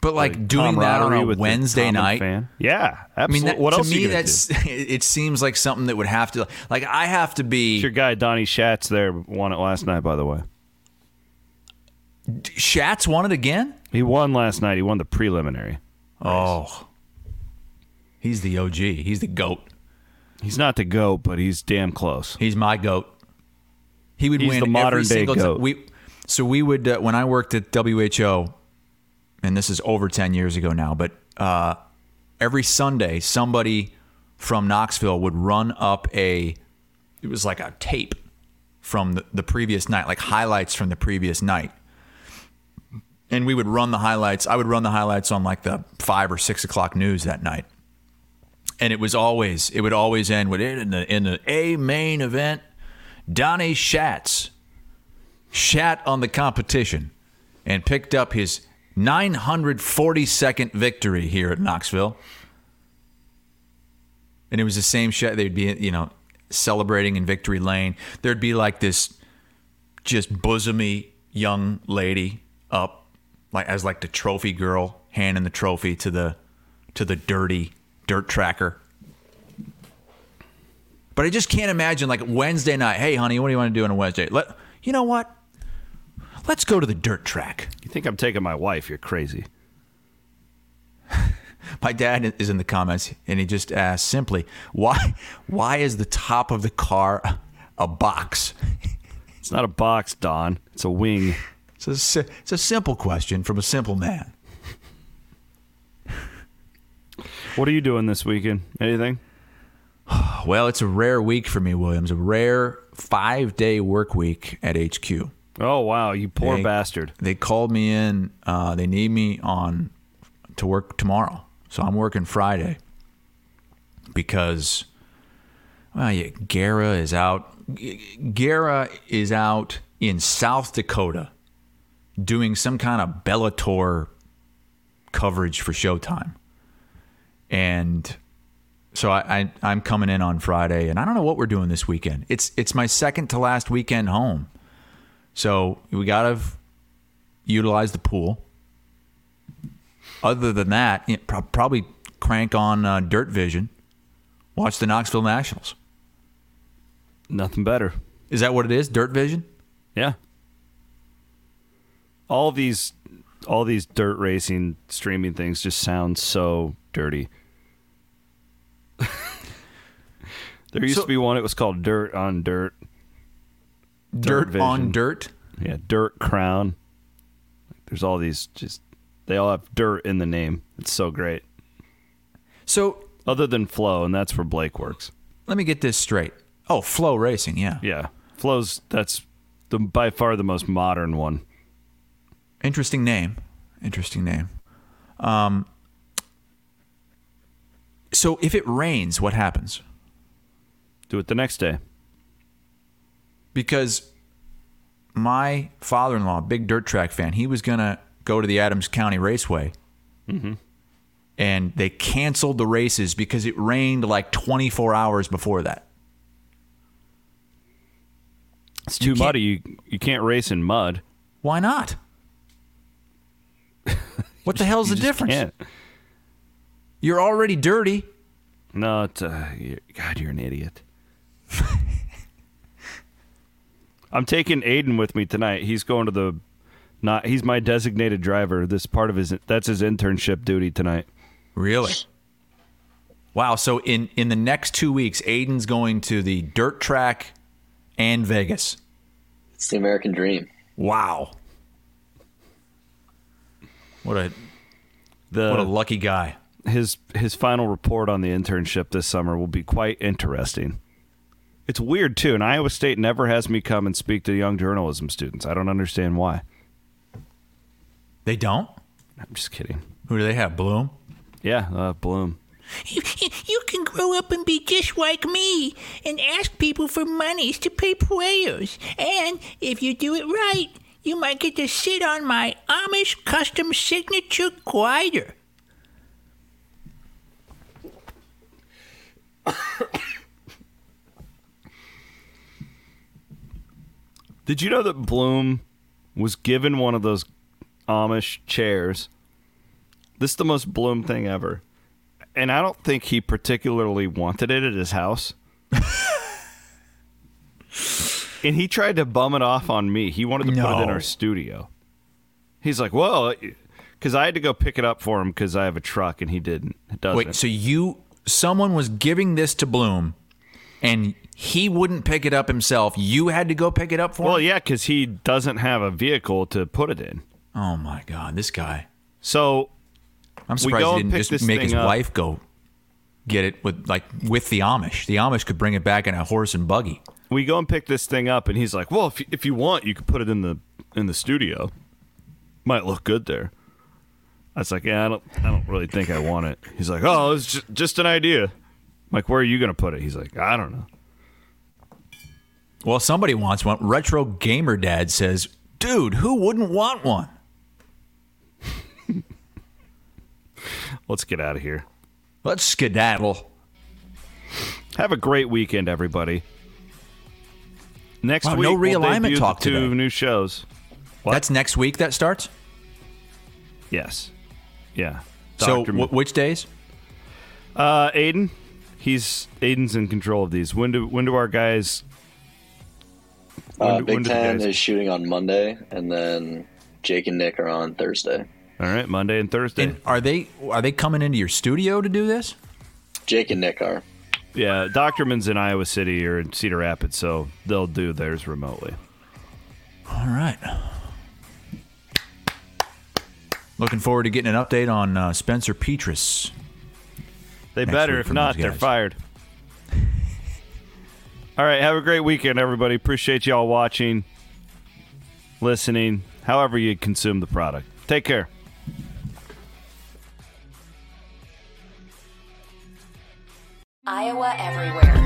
But like the doing that on a with Wednesday night. fan. Yeah, I mean, absolutely. that, what to else are me, that's do? it seems like something that would have to like I have to be Your guy Donny Schatz there won it last night. By the way, Schatz won it again. He won last night. He won the preliminary. Oh, he's the OG. He's the goat. He's not the goat, but he's damn close. He's my goat. He would He's win the modern every day single goat. time. We so we would uh, when I worked at WHO, and this is over ten years ago now. But uh, every Sunday, somebody from Knoxville would run up a. It was like a tape from the, the previous night, like highlights from the previous night. And we would run the highlights. I would run the highlights on like the five or six o'clock news that night and it was always it would always end with it in the in the A main event. Donny Schatz shat on the competition and picked up his 942nd victory here at Knoxville. And it was the same shot. They'd be, you know, celebrating in Victory Lane. There'd be like this just bosomy young lady up, like as like the trophy girl, handing the trophy to the to the dirty dirt tracker. But I just can't imagine like Wednesday night. Hey, honey, what do you want to do on a Wednesday? Let you know what? Let's go to the dirt track. You think I'm taking my wife? You're crazy. My dad is in the comments, and he just asked simply, "Why? Why is the top of the car a box?" It's not a box, Don. It's a wing. It's a, it's a simple question from a simple man. What are you doing this weekend? Anything? Well, it's a rare week for me, Williams. A rare five-day work week at HQ. Oh wow, you poor They- bastard. They called me in. Uh, they need me on to work tomorrow, so I'm working Friday because well, yeah, Gara is out. Gara is out in South Dakota doing some kind of Bellator coverage for Showtime, and so I, I I'm coming in on Friday, and I don't know what we're doing this weekend. It's it's my second to last weekend home. So we got to utilize the pool. Other than that, you know, pro- probably crank on uh, Dirt Vision, Watch the Knoxville Nationals. Nothing better. Is that what it is? Dirt Vision? Yeah. All these all these dirt racing streaming things just sound so dirty. there used So- to be one it was called Dirt on Dirt. Dirt, on dirt? Yeah, Dirt Crown. There's all these just they all have dirt in the name. It's so great. So Other than Flow, and that's where Blake works. let me get this straight. Oh, Flow Racing, yeah. Yeah. Flow's that's the by far the most modern one. Interesting name. Interesting name. Um, so if it rains, what happens? Do it the next day. Because my father-in-law, big dirt track fan, he was gonna go to the Adams County Raceway, and they canceled the races because it rained like 24 hours before that. It's too can't- muddy. You you can't race in mud. Why not? What the hell's You the difference? can't. You're already dirty. No, it's, uh, you- God, you're an idiot. I'm taking Aiden with me tonight. He's going to the not. He's my designated driver. This part of his that's his internship duty tonight. Really? Wow. So in in the next two weeks, Aiden's going to the dirt track and Vegas. It's the American dream. Wow. What a The what a lucky guy. his his final report on the internship this summer will be quite interesting. It's weird too, and Iowa State never has me come and speak to young journalism students. I don't understand why. They don't. I'm just kidding. Who do they have? Blum. Yeah, uh, Blum. You, you can grow up and be just like me and ask people for monies to pay players. And if you do it right, you might get to sit on my Amish custom signature glider. Did you know that Blum was given one of those Amish chairs? This is the most Blum thing ever. And I don't think he particularly wanted it at his house. and he tried to bum it off on me. He wanted to put it in our studio. He's like, well, because I had to go pick it up for him because I have a truck and he didn't. It doesn't. Wait. So you someone was giving this to Blum, and he wouldn't pick it up himself. You had to go pick it up for well, him. Well, yeah, because he doesn't have a vehicle to put it in. Oh my God, this guy. So I'm surprised he didn't just make his up. wife go get it with like with the Amish. The Amish could bring it back in a horse and buggy. We go and pick this thing up, and he's like, "Well, if if you want, you could put it in the in the studio. Might look good there." I was like, "Yeah, I don't, I don't really think I want it." He's like, "Oh, it's just, just an idea." I'm like, where are you gonna put it? He's like, "I don't know." Well, somebody wants one. Retro Gamer Dad says, "Dude, who wouldn't want one?" Let's get out of here. Let's skedaddle. Have a great weekend, everybody. Next Wow, week, no we'll realignment talk the two today. new shows. What? That's next week that starts. Yes, yeah. So, Dr. wh- which days? Uh, Aiden, he's Aiden's in control of these. When do when do our guys? when Uh, do- when Big Ten guys- is shooting on Monday, and then Jake and Nick are on Thursday. All right, Monday and Thursday. And are they are they coming into your studio to do this? Jake and Nick are. Yeah, Dochterman's in Iowa City or in Cedar Rapids, so they'll do theirs remotely. All right. Looking forward to getting an update on uh, Spencer Petras. They Next better. If not, they're fired. All right, have a great weekend, everybody. Appreciate y'all watching, listening, however you consume the product. Take care. Iowa Everywhere.